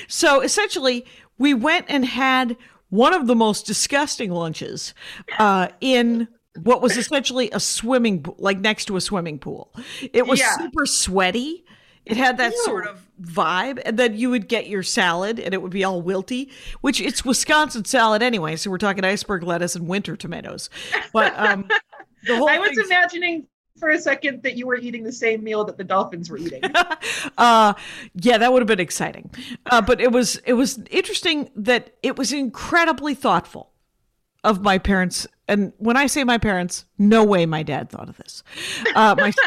So essentially, we went and had one of the most disgusting lunches uh, in what was essentially a swimming pool, like next to a swimming pool. It was Yeah. super sweaty. It had that Ew. sort of vibe, and then you would get your salad, and it would be all wilty. Which it's Wisconsin salad anyway, so we're talking iceberg lettuce and winter tomatoes. But um, the whole (laughs) I was imagining for a second that you were eating the same meal that the dolphins were eating. (laughs) uh yeah that would have been exciting uh but it was it was interesting that it was incredibly thoughtful of my parents and when i say my parents no way my dad thought of this uh my. (laughs)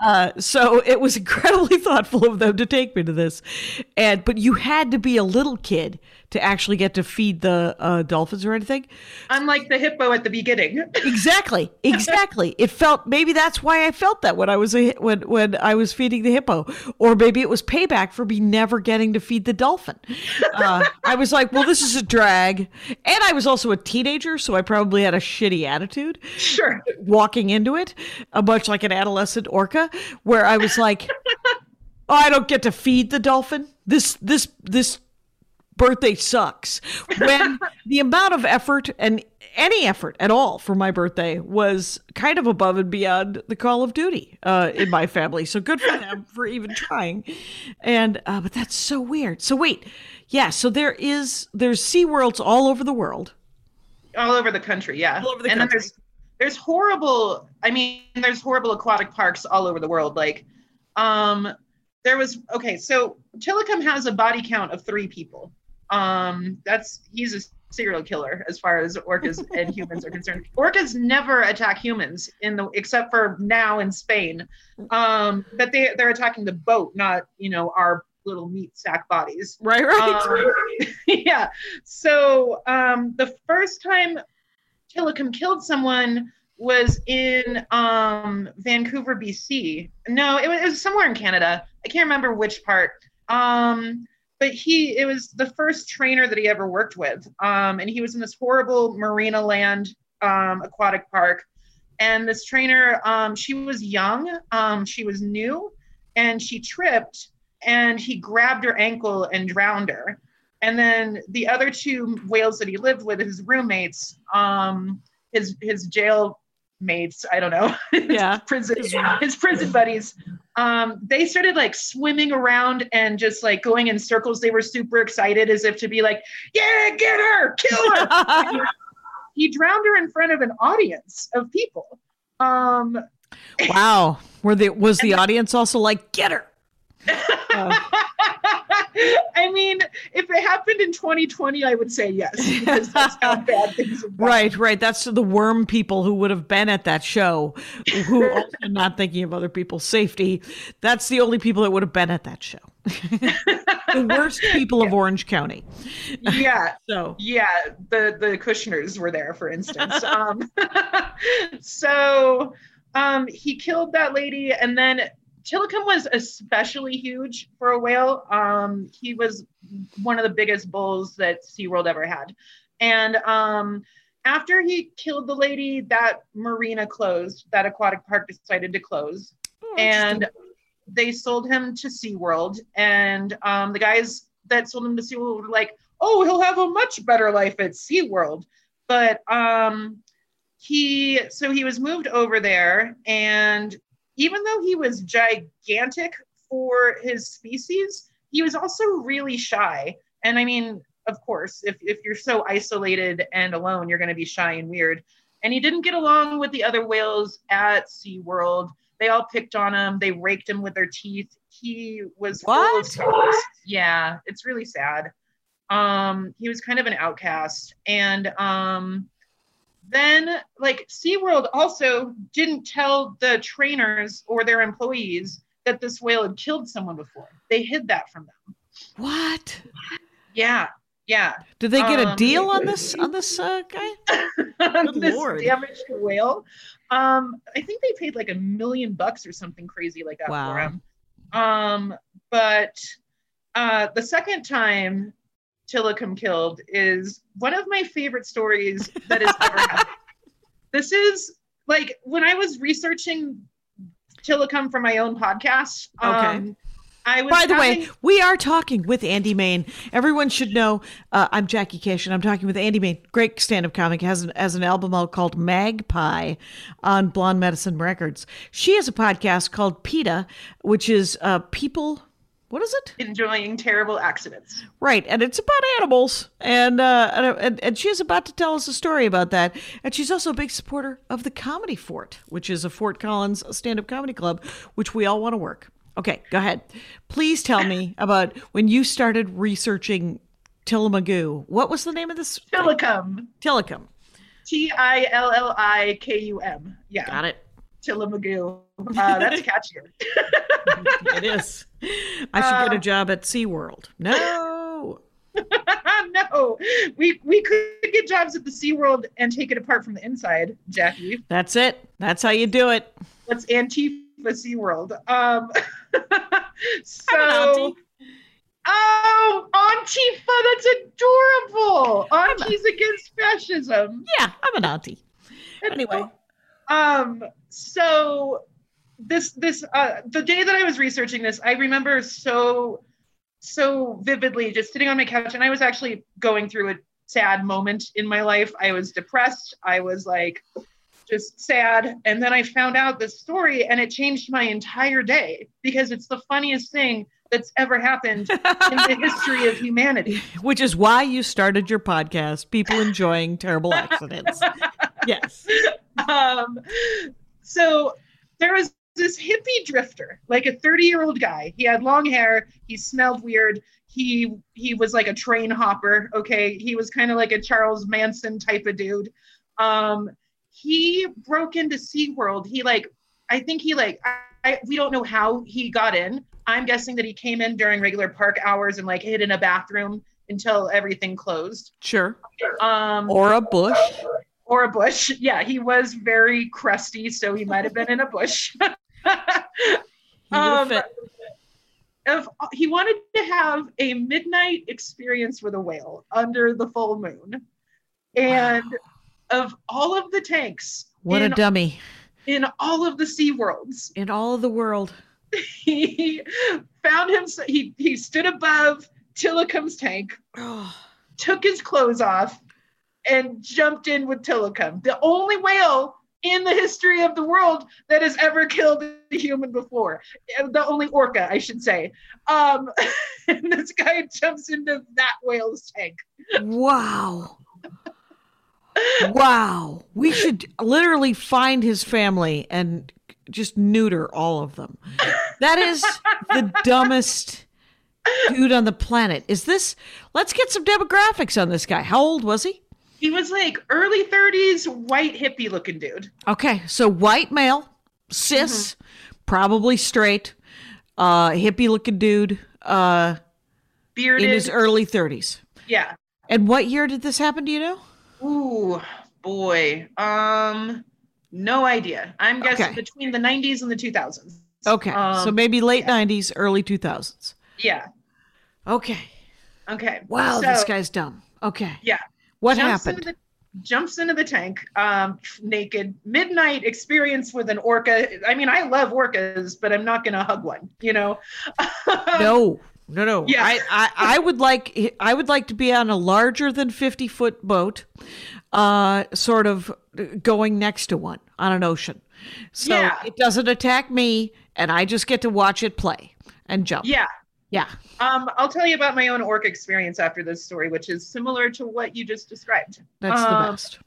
Uh, so it was incredibly (laughs) thoughtful of them to take me to this, and but you had to be a little kid to actually get to feed the uh, dolphins or anything. Unlike the hippo at the beginning. (laughs) Exactly, exactly. it felt maybe that's why I felt that when I was a when when I was feeding the hippo, or maybe it was payback for me never getting to feed the dolphin. Uh, I was like, well, this is a drag, and I was also a teenager, so I probably had a shitty attitude Sure. walking into it, uh, much like an adolescent orca, where I was like, (laughs) oh, I don't get to feed the dolphin. This this this birthday sucks. When (laughs) the amount of effort and any effort at all for my birthday was kind of above and beyond the Call of Duty uh, in my family. So good for them for even trying. And uh, but that's so weird. So wait, yeah. So there is there's Sea Worlds all over the world. all over the country yeah All over the and country. there's there's horrible i mean there's horrible aquatic parks all over the world like um there was okay so tillicum has a body count of three people um that's he's a serial killer as far as orcas and humans are concerned orcas never attack humans in the except for now in spain um but they they're attacking the boat not you know our little meat sack bodies Right, right. um, (laughs) yeah. So um, the first time Tillicum killed someone was in um, Vancouver, BC. No, it was, it was somewhere in Canada. I can't remember which part. Um, but he, it was the first trainer that he ever worked with. Um, and he was in this horrible Marina Land um, aquatic park. And this trainer, um, she was young, um, she was new, and she tripped and he grabbed her ankle and drowned her. And then the other two whales that he lived with, his roommates, um, his his jail mates, I don't know, (laughs) Yeah. prison his prison buddies, um, they started like swimming around and just like going in circles. They were super excited, as if to be like, "Yeah, get her, kill her." (laughs) he drowned her in front of an audience of people. Um, wow. Were (laughs) the was the audience also like get her? I mean, if it happened in 2020, I would say yes, because that's how (laughs) bad things right, right. That's the worm people who would have been at that show, who are (laughs) also not thinking of other people's safety. That's the only people that would have been at that show. (laughs) the worst people of Orange County. Yeah, So yeah. The the Kushners were there, for instance. um, so um, he killed that lady, and then Tilikum was especially huge for a whale. Um, he was one of the biggest bulls that SeaWorld ever had. And um, after he killed the lady, that marina closed, that aquatic park decided to close. and they sold him to SeaWorld. And um, the guys that sold him to SeaWorld were like, oh, he'll have a much better life at SeaWorld. But um, he, so he was moved over there. And even though he was gigantic for his species, he was also really shy. And I mean, of course, if, if you're so isolated and alone, you're going to be shy and weird. And he didn't get along with the other whales at SeaWorld. They all picked on him. They raked him with their teeth. He was full of What? Yeah, it's really sad. Um, he was kind of an outcast. And um, then, like, SeaWorld also didn't tell the trainers or their employees that this whale had killed someone before. They hid that from them. what? Yeah, yeah. Did they get a Um, deal on this on this uh, guy? (laughs) this Lord. damaged whale. Um, I think they paid like a million bucks or something crazy like that Wow. for him. Um, but uh, the second time Tilikum killed is one of my favorite stories that has ever happened. (laughs) This is like when I was researching Tilikum for my own podcast. Um, I was By the having- way, we are talking with Andie Main. Everyone should know uh, I'm Jackie Kashian, and I'm talking with Andie Main. Great stand-up comic has an, has an album out called Magpie on Blonde Medicine Records. She has a podcast called PETA, which is uh, people. What is it? enjoying terrible accidents. Right, and it's about animals, and, uh, and and and she's about to tell us a story about that. And she's also a big supporter of the Comedy Fort, which is a Fort Collins stand-up comedy club, which we all want to work. Okay, go ahead. Please tell me (laughs) about when you started researching Tillamook. What was the name of this? Tilikum. Tillicum. T I L L I K U M. Yeah. Got it. Tillamook. Uh, (laughs) that's catchier. (laughs) It is. I should get a job at SeaWorld. No. (laughs) no, we we could get jobs at the SeaWorld and take it apart from the inside, Jackie. That's it. That's how you do it. Let's Antifa SeaWorld. Um, so, I'm an auntie. oh, Antifa, that's adorable. Aunties against fascism. Yeah, I'm an auntie. Anyway. um so this this uh the day that i was researching this i remember so so vividly just sitting on my couch and i was actually going through a sad moment in my life i was depressed i was like just sad and then i found out this story and it changed my entire day because it's the funniest thing that's ever happened (laughs) in the history of humanity Which is why you started your podcast, People Enjoying Terrible Accidents. (laughs) yes. um, so there was this hippie drifter, like a 30 year old guy. He had long hair. He smelled weird. He he was like a train hopper. Okay, he was kind of like a Charles Manson type of dude. Um, he broke into SeaWorld. He like, I think he like, I, we don't know how he got in. I'm guessing that he came in during regular park hours and like hid in a bathroom until everything closed. Sure. Um, Or a bush. or a bush. Yeah, he was very crusty, so he might have been in a bush. (laughs) (laughs) He Um, of he wanted to have a midnight experience with a whale under the full moon, and of all of the tanks What a dummy. in all of the sea worlds, in all of the world. (laughs) he found him. He he stood above Tillicum's tank, took his clothes off, and jumped in with Tillicum, the only whale in the history of the world that has ever killed a human before. The only orca, I should say. Um, (laughs) and this guy jumps into that whale's tank. wow. Wow. We should literally find his family and just neuter all of them. That is the dumbest dude on the planet. Is this? Let's get some demographics on this guy. How old was he? He was like early 30s, white hippie looking dude. Okay, so white male, cis, probably straight, uh, hippie looking dude, uh, Bearded. in his early 30s. yeah. And what year did this happen? Do you know? Ooh, boy. Um, no idea. I'm guessing Okay. between the 90s and the 2000s. Okay, so Um, maybe late yeah. 90s, early 2000s. Yeah. Okay. Okay. Wow, So- this guy's dumb. Okay. Yeah. What jumps happened? Into the, jumps into the tank, um, naked, midnight experience with an orca. I mean, I love orcas, but I'm not gonna hug one. You know. (laughs) no, no, no. Yeah. I, I, I would like, I would like to be on a larger than 50 foot boat, uh, sort of going next to one on an ocean. So Yeah. it doesn't attack me and I just get to watch it play and jump. Yeah. Yeah. Um, I'll tell you about my own orc experience after this story, which is similar to what you just described. That's the Um, best.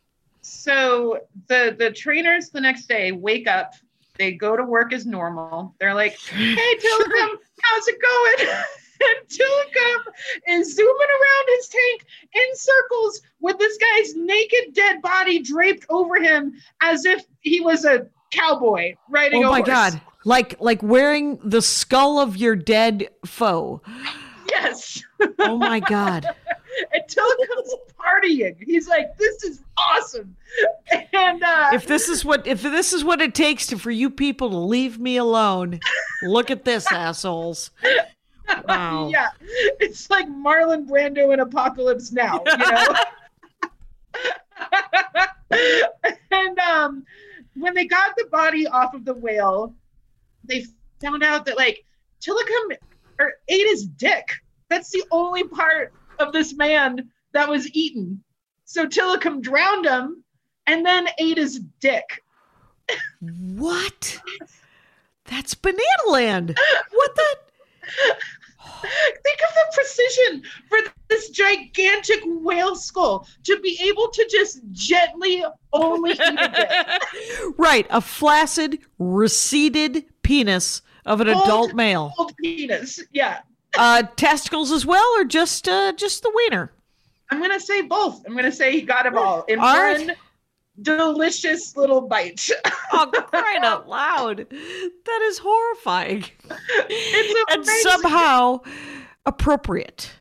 So the the trainers the next day wake up. They go to work as normal. They're like, "Hey, (laughs) Tillicum, how's it going?" (laughs) and Tillicum is zooming around his tank in circles with this guy's naked dead body draped over him as if he was a cowboy riding Oh my horse. God. Like, like wearing the skull of your dead foe. Yes. Oh my God. (laughs) and Tillicum's partying. He's like, "This is awesome." And uh, if this is what if this is what it takes to for you people to leave me alone, look at this, (laughs) assholes. (laughs) Wow. Yeah, it's like Marlon Brando in Apocalypse Now, you know. and um, when they got the body off of the whale, they found out that like Tillicum or ate his dick. That's the only part of this man that was eaten. So Tillicum drowned him and then ate his dick. What? That's banana land. What the (laughs) (sighs) Think of the precision for this gigantic whale skull to be able to just gently only eat a. (laughs) Right, a flaccid, receded penis of an Old- adult male. Old penis. Yeah. (laughs) Uh testicles as well or just uh just the wiener? I'm gonna say both. I'm gonna say he got them all in All right. Delicious little bite. (laughs) Oh, crying out loud. That is horrifying. It's and somehow appropriate.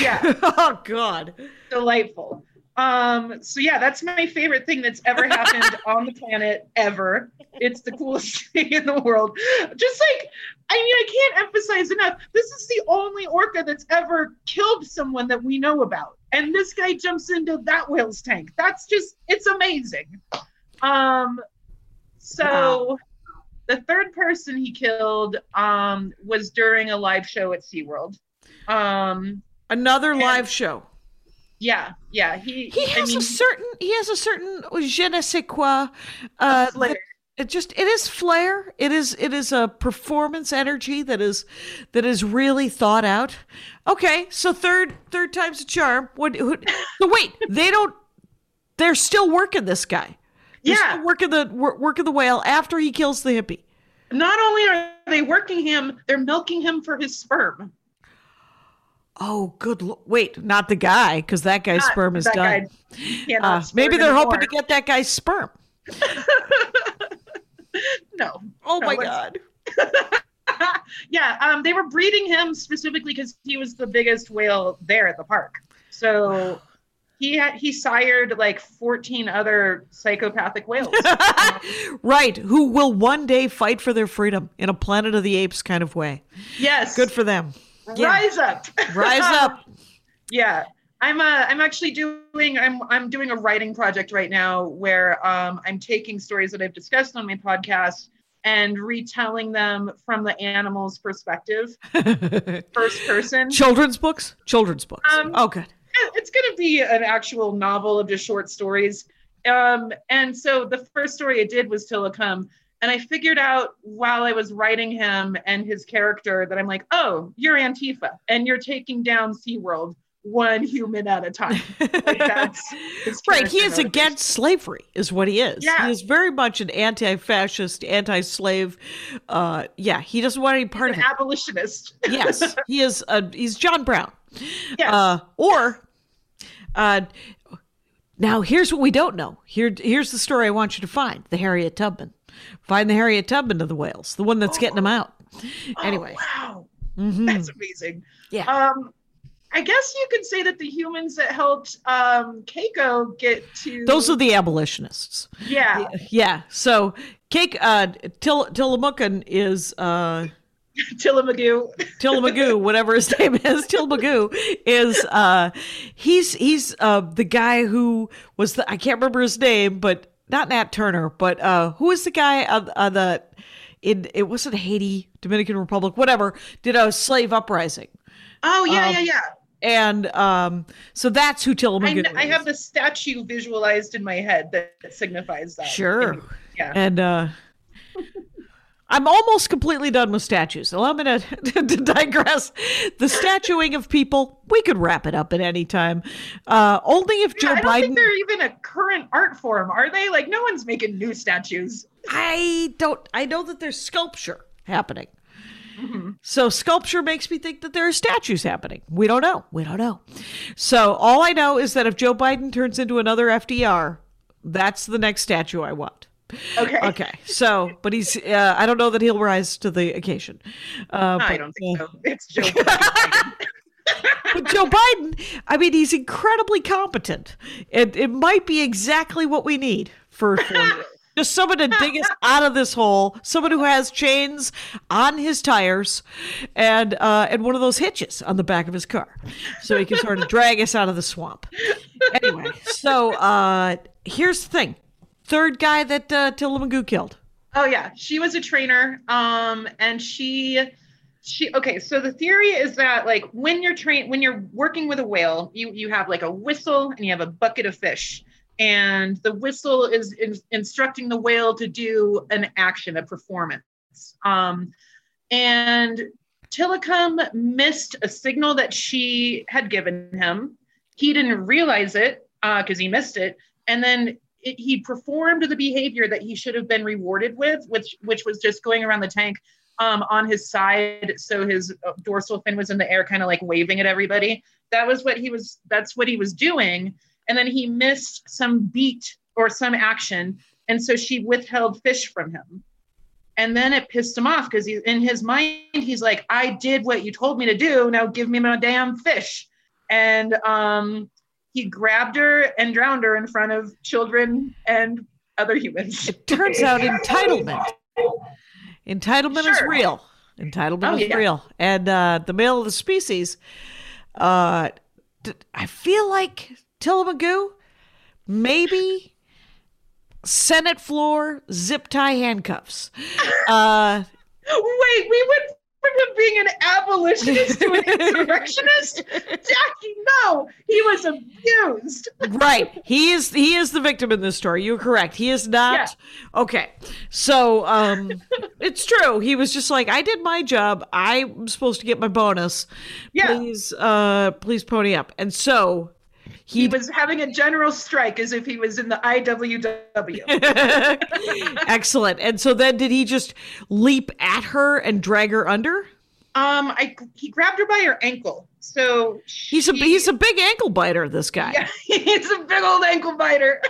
Yeah. (laughs) oh God. delightful. Um, so yeah, that's my favorite thing that's ever happened (laughs) on the planet ever. It's the coolest thing in the world. Just like, I mean, I can't emphasize enough. This is the only orca that's ever killed someone that we know about, and this guy jumps into that whale's tank. That's just, it's amazing. Um, so. Wow. The third person he killed um, was during a live show at SeaWorld. Um, Another And- live show. yeah, yeah. He He I has mean, a certain he has a certain je ne sais quoi. Uh, flair. It just it is flair. It is it is a performance energy that is that is really thought out. Okay, so third third time's a charm. What? Who, so wait, they don't. They're still working this guy. They're Yeah. still working the working the whale after he kills the hippie. not only are they working him, they're milking him for his sperm. Oh, good. Lo- wait, not the guy, because that guy's Not sperm is done. Uh, maybe they're hoping to get that guy's sperm. (laughs) (laughs) no. Oh No, my god. (laughs) yeah, um, they were breeding him specifically because he was the biggest whale there at the park. So (sighs) he had he sired like 14 other psychopathic whales. (laughs) right, who will one day fight for their freedom in a Planet of the Apes kind of way. yes. Good for them. Yeah. Rise up. Rise up. yeah. I'm uh I'm actually doing I'm I'm doing a writing project right now where um I'm taking stories that I've discussed on my podcast and retelling them from the animal's perspective, (laughs) first person. Children's books? Children's books. Um, oh, good. it's going to be an actual novel of just short stories. Um, and so the first story I did was Tillicum. And I figured out while I was writing him and his character that I'm like, oh, you're Antifa and you're taking down SeaWorld one human at a time. Like that's (laughs) Right, he is against slavery, is what he is. Yeah. He is very much an anti-fascist, anti-slave. Uh, yeah, he doesn't want any part an of it. abolitionist. (laughs) yes, he is. Uh, he's John Brown. Yes. Uh, or, uh, now here's what we don't know. Here, here's the story I want you to find: the Harriet Tubman. Find the Harriet Tubman of the whales, the one that's getting them out. Anyway, Oh, wow. Mhm. That's amazing. yeah. Um, I guess you could say that the humans that helped um, Keiko get to Those are the abolitionists. yeah Yeah. So, Keiko uh, Till is uh, (laughs) Tillamook. Tillamoogoo, whatever his name is, Tillamoogoo is uh he's he's uh the guy who was the I can't remember his name, but not Nat Turner, but uh who is the guy on, on the in it wasn't Haiti, Dominican Republic, whatever, did a slave uprising. Oh yeah, Um, yeah, yeah. And um so that's who I, Tillamoogoo I have the statue visualized in my head that, that signifies that. Sure. Yeah. And uh I'm almost completely done with statues. Allow me to, (laughs) to digress. The statuing of people, we could wrap it up at any time. Uh, only if Yeah, Joe I don't Biden. think they're even a current art form, are they? Like no one's making new statues. I don't. I know that there's sculpture happening. Mm-hmm. So sculpture makes me think that there are statues happening. We don't know. We don't know. So all I know is that if Joe Biden turns into another FDR, that's the next statue I want. Okay. Okay. So, but he's. Uh, I don't know that he'll rise to the occasion. Uh, I but, don't think uh, so. It's Joe. Biden. (laughs) (laughs) but Joe Biden, I mean, he's incredibly competent. It it might be exactly what we need for four years. Just someone to dig us (laughs) out of this hole. Someone who has chains on his tires, and uh, and one of those hitches on the back of his car, so he can sort of drag us out of the swamp. Anyway, so uh, here's the thing: third guy that uh, Tillamoogoo killed. Oh yeah, she was a trainer. Um, and she, she. Okay, so the theory is that like when you're train, when you're working with a whale, you you have like a whistle and you have a bucket of fish, and the whistle is in, instructing the whale to do an action, a performance. Um, and Tillicum missed a signal that she had given him. He didn't realize it because he missed it, and then it, he performed the behavior that he should have been rewarded with, which which was just going around the tank um, on his side, so his uh, dorsal fin was in the air, kind of like waving at everybody. That was what he was. That's what he was doing, and then he missed some beat or some action, and so she withheld fish from him. And then it pissed him off because he, in his mind, he's like, "I did what you told me to do. Now give me my damn fish." And um, he grabbed her and drowned her in front of children and other humans. It turns out (laughs) entitlement. Entitlement is real. Entitlement Oh, is yeah. real. And uh, the male of the species, uh, d- I feel like Tillamoogoo, maybe Senate floor zip tie handcuffs. Uh, Wait, we went from him being an abolitionist to an (laughs) insurrectionist? Jackie, no, he was abused. right. He is he is the victim in this story. You're correct. He is not okay. So um it's true. He was just like, I did my job. I'm supposed to get my bonus. Yeah. Please uh please pony up. And so He he was having a general strike as if he was in the IWW. (laughs) excellent. And so then did he just leap at her and drag her under? Um, I he grabbed her by her ankle. So He's a he's a big ankle biter, this guy. Yeah, (laughs) he's a big old ankle biter.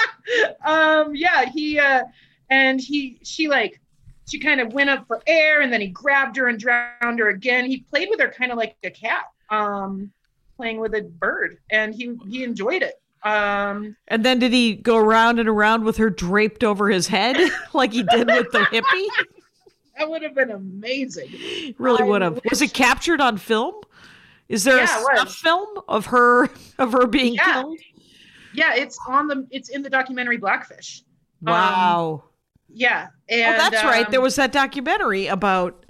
(laughs) um, yeah, he uh and he she like she kind of went up for air and then he grabbed her and drowned her again. He played with her kind of like a cat. Um playing with a bird, and he he enjoyed it. Um, And then did he go around and around with her draped over his head (laughs) like he did with the hippie? that would have been amazing. Really I would have. Was it captured on film? Is there Yeah, a film of her (laughs) of her being Yeah. killed? Yeah, it's on the it's in the documentary Blackfish. Wow. Yeah, oh, and that's right. There um, was that documentary about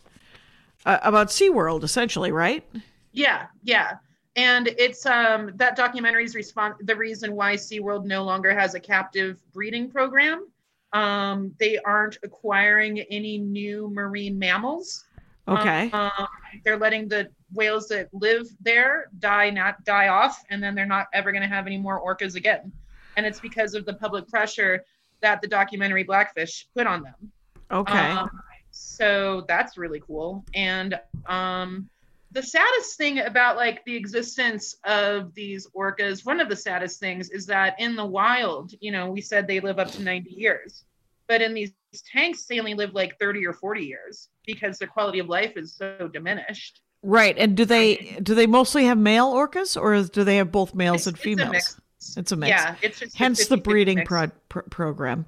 uh, about SeaWorld essentially, right? Yeah, yeah. And it's um that documentary's response the reason why SeaWorld no longer has a captive breeding program. Um, they aren't acquiring any new marine mammals. Okay. Um, they're letting the whales that live there die not die off, and then they're not ever going to have any more orcas again. And it's because of the public pressure that the documentary Blackfish put on them. okay. Um, so that's really cool. And um, the saddest thing about like the existence of these orcas, one of the saddest things is that in the wild, you know, we said they live up to 90 years, but in these tanks, they only live like 30 or 40 years because their quality of life is so diminished. right. And do they do they mostly have male orcas or do they have both males It's- and it's a females? mix. It's a mix. Yeah, it's just hence the 50-50 breeding pro- pro- program.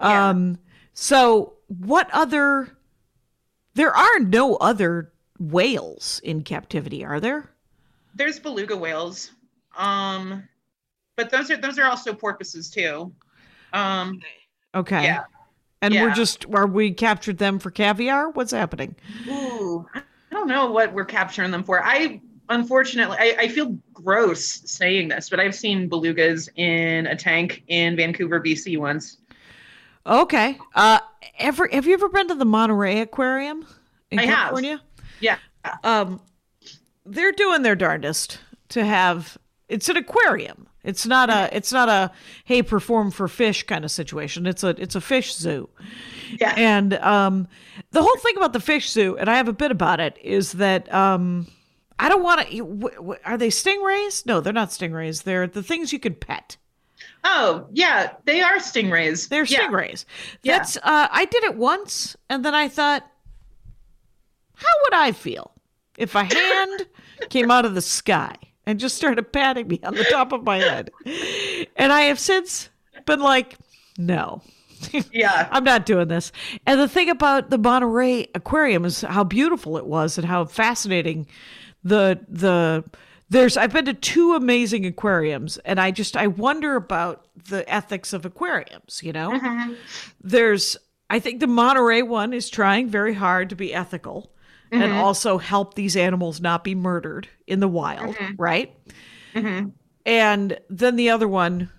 Yeah. Um, so what other? There are no other whales in captivity, are there? There's beluga whales, um, but those are those are also porpoises too. Um, Okay. Yeah. And we're just are we captured them for caviar? What's happening? Ooh, I don't know what we're capturing them for. I unfortunately, I, I feel gross saying this, but I've seen belugas in a tank in Vancouver, BC once. Okay. Uh, ever have you ever been to the Monterey Aquarium in I have. Yeah, um they're doing their darndest to have it's an aquarium. It's not a it's not a hey perform for fish kind of situation. It's a it's a fish zoo. Yeah, and um the whole thing about the fish zoo and i have a bit about it is that um i don't want to w- w- are they stingrays? No they're not stingrays. They're the things you can pet. Oh, yeah, they are stingrays. they're yeah. stingrays. Yeah. that's uh i did it once and then i thought how would i feel if a hand (laughs) came out of the sky and just started patting me on the top of my head? And i have since been like no. Yeah, (laughs) i'm not doing this. And the thing about the monterey aquarium is how beautiful it was and how fascinating the the there's i've been to two amazing aquariums and i just i wonder about the ethics of aquariums you know? Mm-hmm. There's i think the monterey one is trying very hard to be ethical and mm-hmm. also help these animals not be murdered in the wild mm-hmm. right? Mm-hmm. And then the other one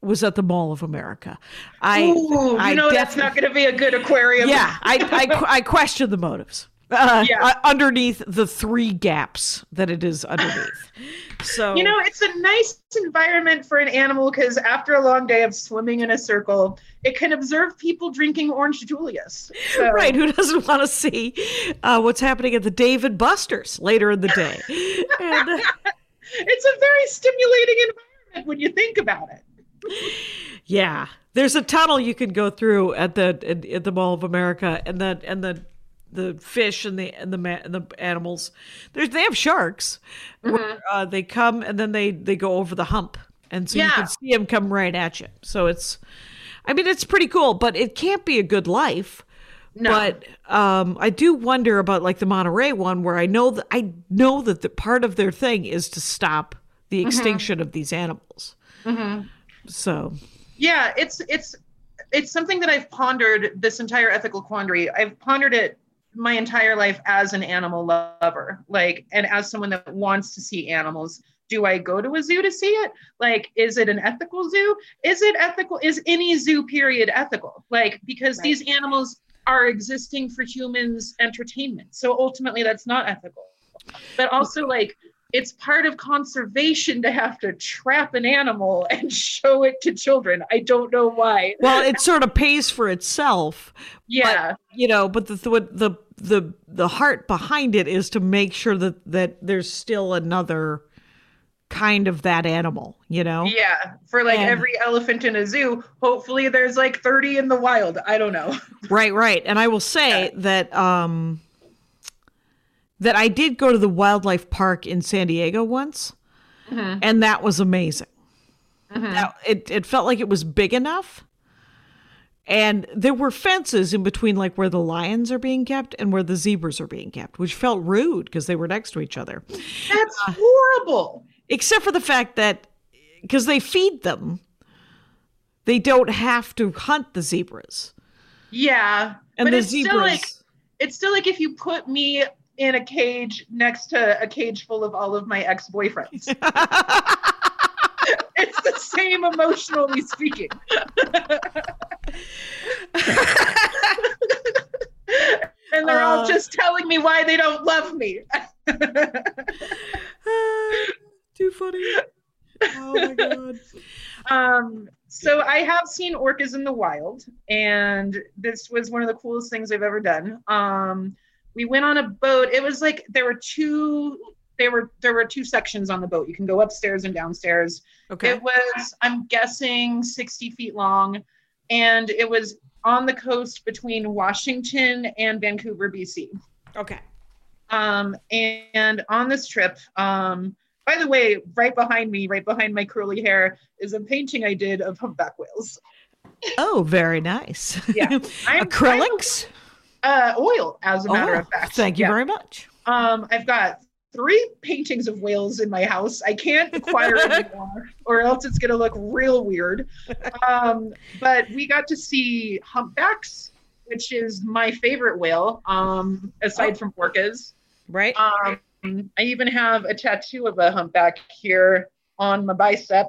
was at the mall of america. I Ooh, you I know that's not going to be a good aquarium. yeah i i, (laughs) I question the motives uh, Yeah. uh, underneath the three gaps that it is underneath (laughs) so You know, it's a nice environment for an animal because after a long day of swimming in a circle, it can observe people drinking orange Julius. So, Right, who doesn't want to see uh, what's happening at the Dave & Buster's later in the day? And, uh, (laughs) It's a very stimulating environment when you think about it. yeah, there's a tunnel you can go through at the at, at the Mall of America, and the and the the fish and the and the ma- and the animals. There's they have sharks. Mm-hmm. Where, uh, they come and then they they go over the hump, and so you can see them come right at you. So it's, I mean, it's pretty cool, but it can't be a good life. No. But um, I do wonder about like the Monterey one, where I know that I know that the part of their thing is to stop the Mm-hmm. extinction of these animals. So Yeah, it's it's it's something that I've pondered this entire ethical quandary. I've pondered it my entire life as an animal lover, like, and as someone that wants to see animals. Do I go to a zoo to see it? Like, is it an ethical zoo? Is it ethical? Is any zoo period ethical? Like, because these animals are existing for humans' entertainment. So ultimately, that's not ethical. But also, like, it's part of conservation to have to trap an animal and (laughs) show it to children. I don't know why. well, (laughs) it sort of pays for itself. Yeah. you know but the the the the, the heart behind it is to make sure that that there's still another kind of that animal you know yeah. For like And- every elephant in a zoo, hopefully there's like 30 in the wild. I don't know. (laughs) right right and i will say that um that i did go to the wildlife park in san diego once Mhm. and that was amazing. Mhm. That- it it felt like it was big enough. And there were fences in between like where the lions are being kept and where the zebras are being kept, which felt rude because they were next to each other. That's uh, horrible. Except for the fact that because they feed them, they don't have to hunt the zebras. Yeah. And but the it's zebras still like it's still like if you put me in a cage next to a cage full of all of my ex-boyfriends. (laughs) it's the same emotionally speaking. (laughs) (laughs) and they're all Uh. just telling me why they don't love me. (laughs) (sighs) Too funny. Oh my god. Um, so I have seen orcas in the wild, and this was one of the coolest things I've ever done. Um, we went on a boat. It was like there were two. There were there were two sections on the boat. You can go upstairs and downstairs. Okay. It was, I'm guessing, 60 feet long, and it was on the coast between Washington and Vancouver, BC. Okay. Um, and on this trip, um, by the way, right behind me, right behind my curly hair, is a painting I did of humpback whales. Oh, very nice. Yeah. (laughs) I'm, Acrylics? I'm, uh, oil, as a matter Oh, of fact. Thank you Yeah. very much. Um, I've got three paintings of whales in my house. I can't acquire anymore, (laughs) or else it's gonna look real weird. Um, but we got to see humpbacks, which is my favorite whale, um, aside Oh. from orcas. Right? Um, I even have a tattoo of a humpback here on my bicep.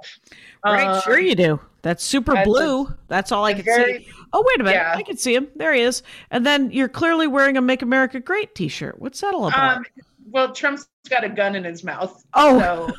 right, Um, sure you do. That's super that's a- blue. That's all I can very- see. Oh, wait a minute. Yeah. I can see him. There he is. And then you're clearly wearing a Make America Great t shirt. What's that all about? Well, Trump's got a gun in his mouth. oh, So.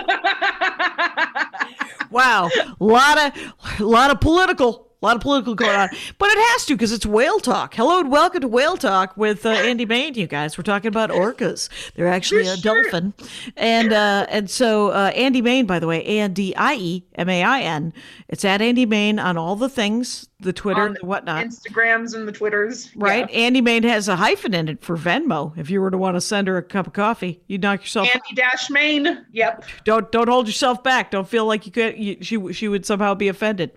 (laughs) wow. A lot of, lot of political. A lot of political going on, but it has to because it's whale talk. Hello and welcome to Whale Talk with uh, Andie Main. You guys, we're talking about orcas. They're actually For a sure. dolphin, and uh, and so uh, Andie Main, by the way, A N D I E M A I N. It's at Andy Main on all the things, the Twitter, On the whatnot. Instagrams and the Twitters. Right, Yeah. Andie Main has a hyphen in it for Venmo. If you were to want to send her a cup of coffee, you'd knock yourself. Andie Dash Main. Yep. Don't don't hold yourself back. Don't feel like you could. You, she she would somehow be offended.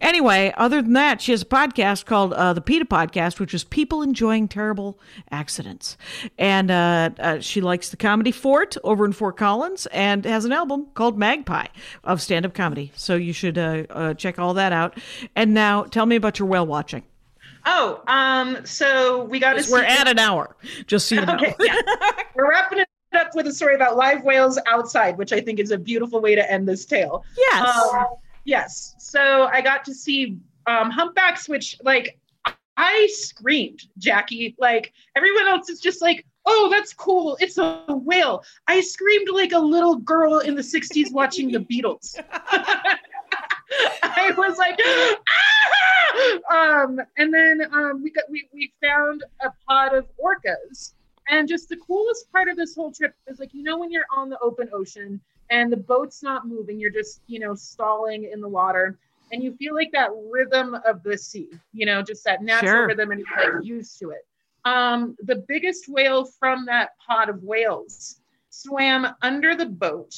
Anyway, other than that, she has a podcast called uh, the PETA Podcast, which is people enjoying terrible accidents, and uh, uh, she likes the comedy Fort over in Fort Collins, and has an album called Magpie of stand up comedy. So you should uh, uh, check all that out. And now, tell me about your whale watching. Oh, um, so we got to see. We're at an hour, just so you know. Okay, yeah. (laughs) We're wrapping it up with a story about live whales outside, which I think is a beautiful way to end this tale. Yes. Um, yes. So I got to see um, humpbacks, which like I screamed, Jackie. Like everyone else is just like, "Oh, that's cool! It's a whale." I screamed like a little girl in the '60s watching the Beatles. (laughs) (laughs) (laughs) I was like, ah! um, and then um, we got we we found a pod of orcas, and just the coolest part of this whole trip is like you know when you're on the open ocean and the boat's not moving, you're just you know stalling in the water, and you feel like that rhythm of the sea, you know, just that natural Sure. rhythm, and you're like used to it. Um, the biggest whale from that pod of whales swam under the boat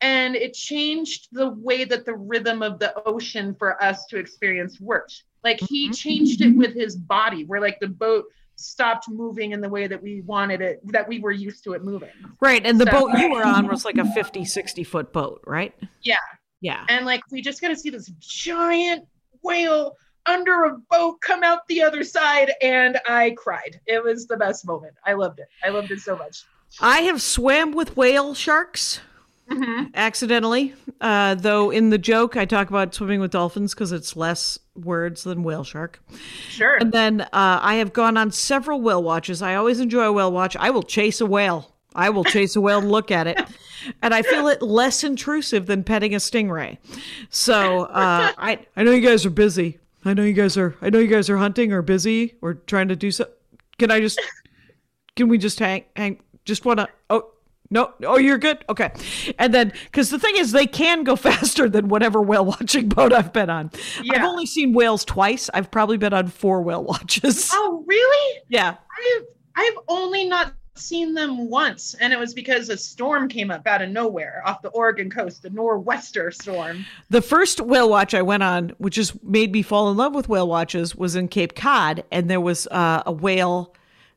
and it changed the way that the rhythm of the ocean for us to experience worked. Like he mm-hmm. changed it with his body, where like the boat stopped moving in the way that we wanted it, that we were used to it moving. Right. And the So- boat you were on was like a 50, 60 foot boat, right? Yeah. Yeah. And like we just got to see this giant whale under a boat come out the other side, and I cried. It was the best moment. I loved it. I loved it so much. I have swam with whale sharks Mm-hmm. accidentally. Uh, though in the joke, I talk about swimming with dolphins because it's less words than whale shark. Sure. And then uh, I have gone on several whale watches. I always enjoy a whale watch. I will chase a whale. I will (laughs) chase a whale and look at it. And I feel it less intrusive than petting a stingray. So uh, I, I know you guys are busy. I know you guys are. I know you guys are hunting or busy or trying to do so. Can I just? Can we just hang? Hang? Just wanna? Oh no! Oh, you're good. Okay. And then, because the thing is, they can go (laughs) faster than whatever whale watching boat I've been on. Yeah. I've only seen whales twice. I've probably been on four whale watches. oh, really? Yeah. I've I've only not seen them once, and it was because a storm came up out of nowhere off the Oregon coast, the nor'wester storm. The first whale watch I went on, which just made me fall in love with whale watches, was in Cape Cod, and there was uh, a whale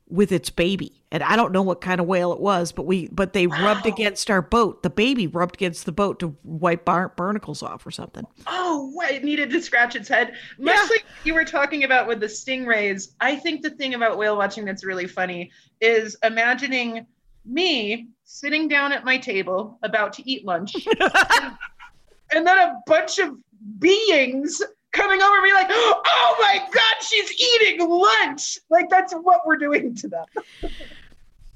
with its baby, and I don't know what kind of whale it was, but we but they rubbed against our boat. The baby rubbed against the boat to wipe bar- barnacles off or something. Oh, what? It needed to scratch its head. Much Yeah. like you were talking about with the stingrays, I think the thing about whale watching that's really funny is imagining me sitting down at my table about to eat lunch, and, (laughs) and then a bunch of beings coming over me like, oh my God, she's eating lunch. Like, that's what we're doing to them. (laughs)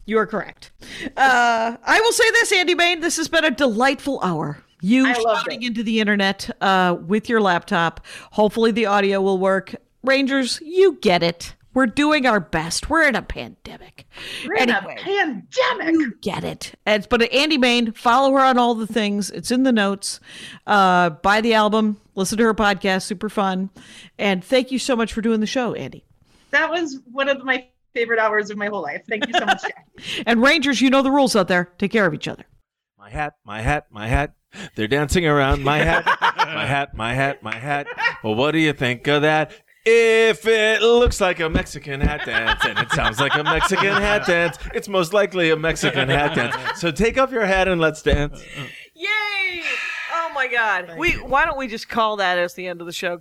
You are correct. Uh, I will say this, Andie Main. This has been a delightful hour. You shouting it. into the internet uh, with your laptop. Hopefully, the audio will work. Rangers, you get it. We're doing our best. We're in a pandemic. We're in a pandemic. You get it. And, but Andie Main, follow her on all the things. It's in the notes. Uh, buy the album, listen to her podcast, super fun. And thank you so much for doing the show, Andie. That was one of my favorite hours of my whole life. Thank you so much, Jack. (laughs) And Rangers, you know the rules out there. Take care of each other. My hat, my hat, my hat. They're dancing around my hat, my hat, my hat, my hat. Well, what do you think of that? If it looks like a Mexican hat dance and it sounds like a Mexican hat dance, it's most likely a Mexican hat dance. So take off your hat and let's dance. Yay! Oh my God. We why don't we just call that as the end of the show?